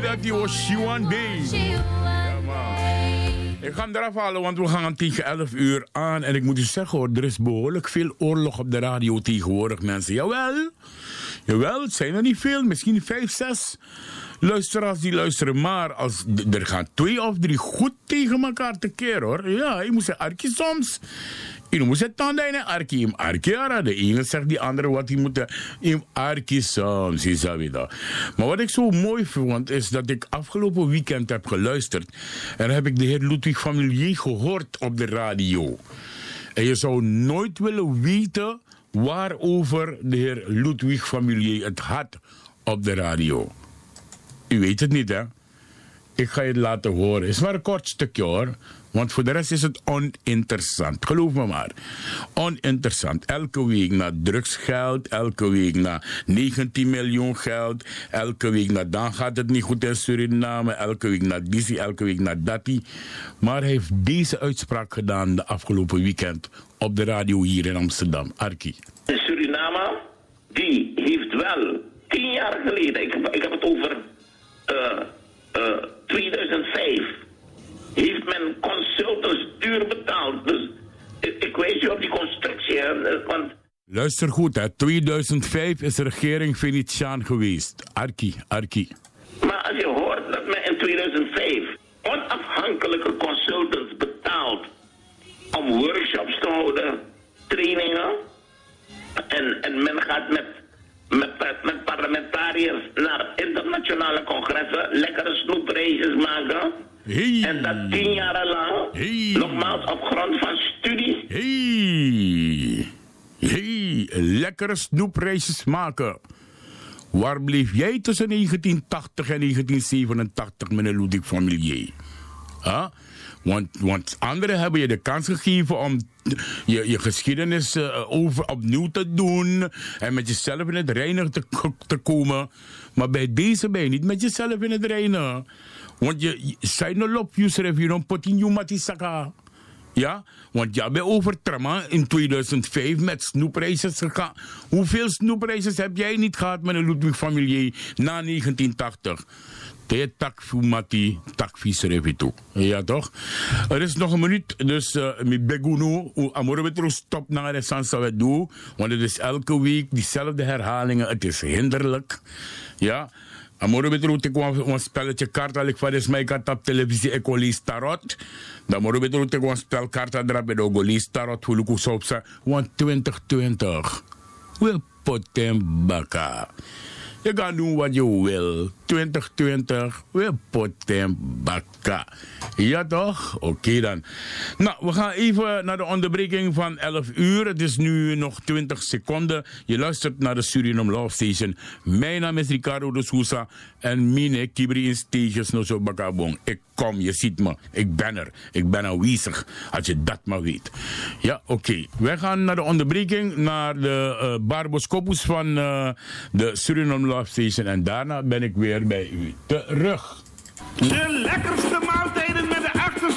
dat was Shiwan Day. Ja, man. Ik ga hem eraf halen, want we gaan tegen 11 uur aan. En ik moet u zeggen hoor, er is behoorlijk veel oorlog op de radio tegenwoordig, mensen. Jawel. Jawel, het zijn er niet veel. Misschien vijf, zes luisteraars die luisteren. Maar als, er gaan twee of drie goed tegen elkaar te keer hoor. Ja, je moet zeggen, Arkie soms. Je moet zeggen, tanden in Arkie. Im Arkie ara. De ene zegt die andere wat hij moet. Im Arkie soms. Zou dat. Maar wat ik zo mooi vond, is dat ik afgelopen weekend heb geluisterd. En heb ik de heer Ludwig Familier gehoord op de radio. En je zou nooit willen weten waarover de heer Ludwig Familier het had op de radio. U weet het niet, hè? Ik ga je het laten horen. Het is maar een kort stukje hoor. Want voor de rest is het oninteressant. Geloof me maar. Oninteressant. Elke week naar drugsgeld. Elke week naar 19 miljoen geld. Elke week naar dan gaat het niet goed in Suriname. Elke week naar Dizzy. Elke week naar Dati. Maar hij heeft deze uitspraak gedaan de afgelopen weekend op de radio hier in Amsterdam. Arki. In Suriname, die heeft wel tien jaar geleden, ik, heb het over uh, uh, 2005, heeft men consultants duur betaald. Dus ik, wijs je op die constructie, hè, want... Luister goed, hè. 2005 is de regering Venetiaan geweest. Arki, Arki. Maar als je hoort dat men in 2005 onafhankelijke consultants betaalt om workshops te houden, trainingen, en, en men gaat met, met, met parlementariërs naar internationale congressen, lekkere snoepreisjes maken. Hey. En dat tien jaar lang, hey. nogmaals op grond van studies. Hey. Hey, lekkere snoepreisjes maken. Waar bleef jij tussen 1980 en 1987, meneer Ludwig Familier? Huh? Want, want anderen hebben je de kans gegeven om je, je geschiedenis uh, over, opnieuw te doen. En met jezelf in het reinen te, te komen. Maar bij deze ben je niet met jezelf in het reinen. Want je zijn no lop Yusref, je don't put you matisaka. Ja, want jij bent over Trama in 2005 met snoepreisjes gegaan. Hoeveel snoepreisjes heb jij niet gehad met een Ludwig Familier na 1980? Te tak fumati, tak toe. Ja toch? Er is nog een minuut, dus uh, met Begunu, Amorobetro stop naar de doen. Want het is elke week diezelfde herhalingen. Het is hinderlijk. Ja. Amoro betro te kwam een spelletje kaart al ik van is mij kat op televisie ik lees tarot. Dan moro betro te kwam spel kaart aan drapen do lees tarot hoe luku soopsa want 2020. Wel potem baka. Je kan doen wat je wil. 2020, we potem baka. Ja toch? Oké dan. Nou, we gaan even naar de onderbreking van 11 uur. Het is nu nog 20 seconden. Je luistert naar de Suriname Love Station. Mijn naam is Ricardo de Sousa. En mine kibri in stages no zo bakabong. Ik kom, je ziet me. Ik ben er. Ik ben aanwezig. Als je dat maar weet. Ja, oké. Wij gaan naar de onderbreking. Naar de uh, Barboscopus van uh, de Suriname Love Station. En daarna ben ik weer bij u terug. De lekkerste maaltijden met de achter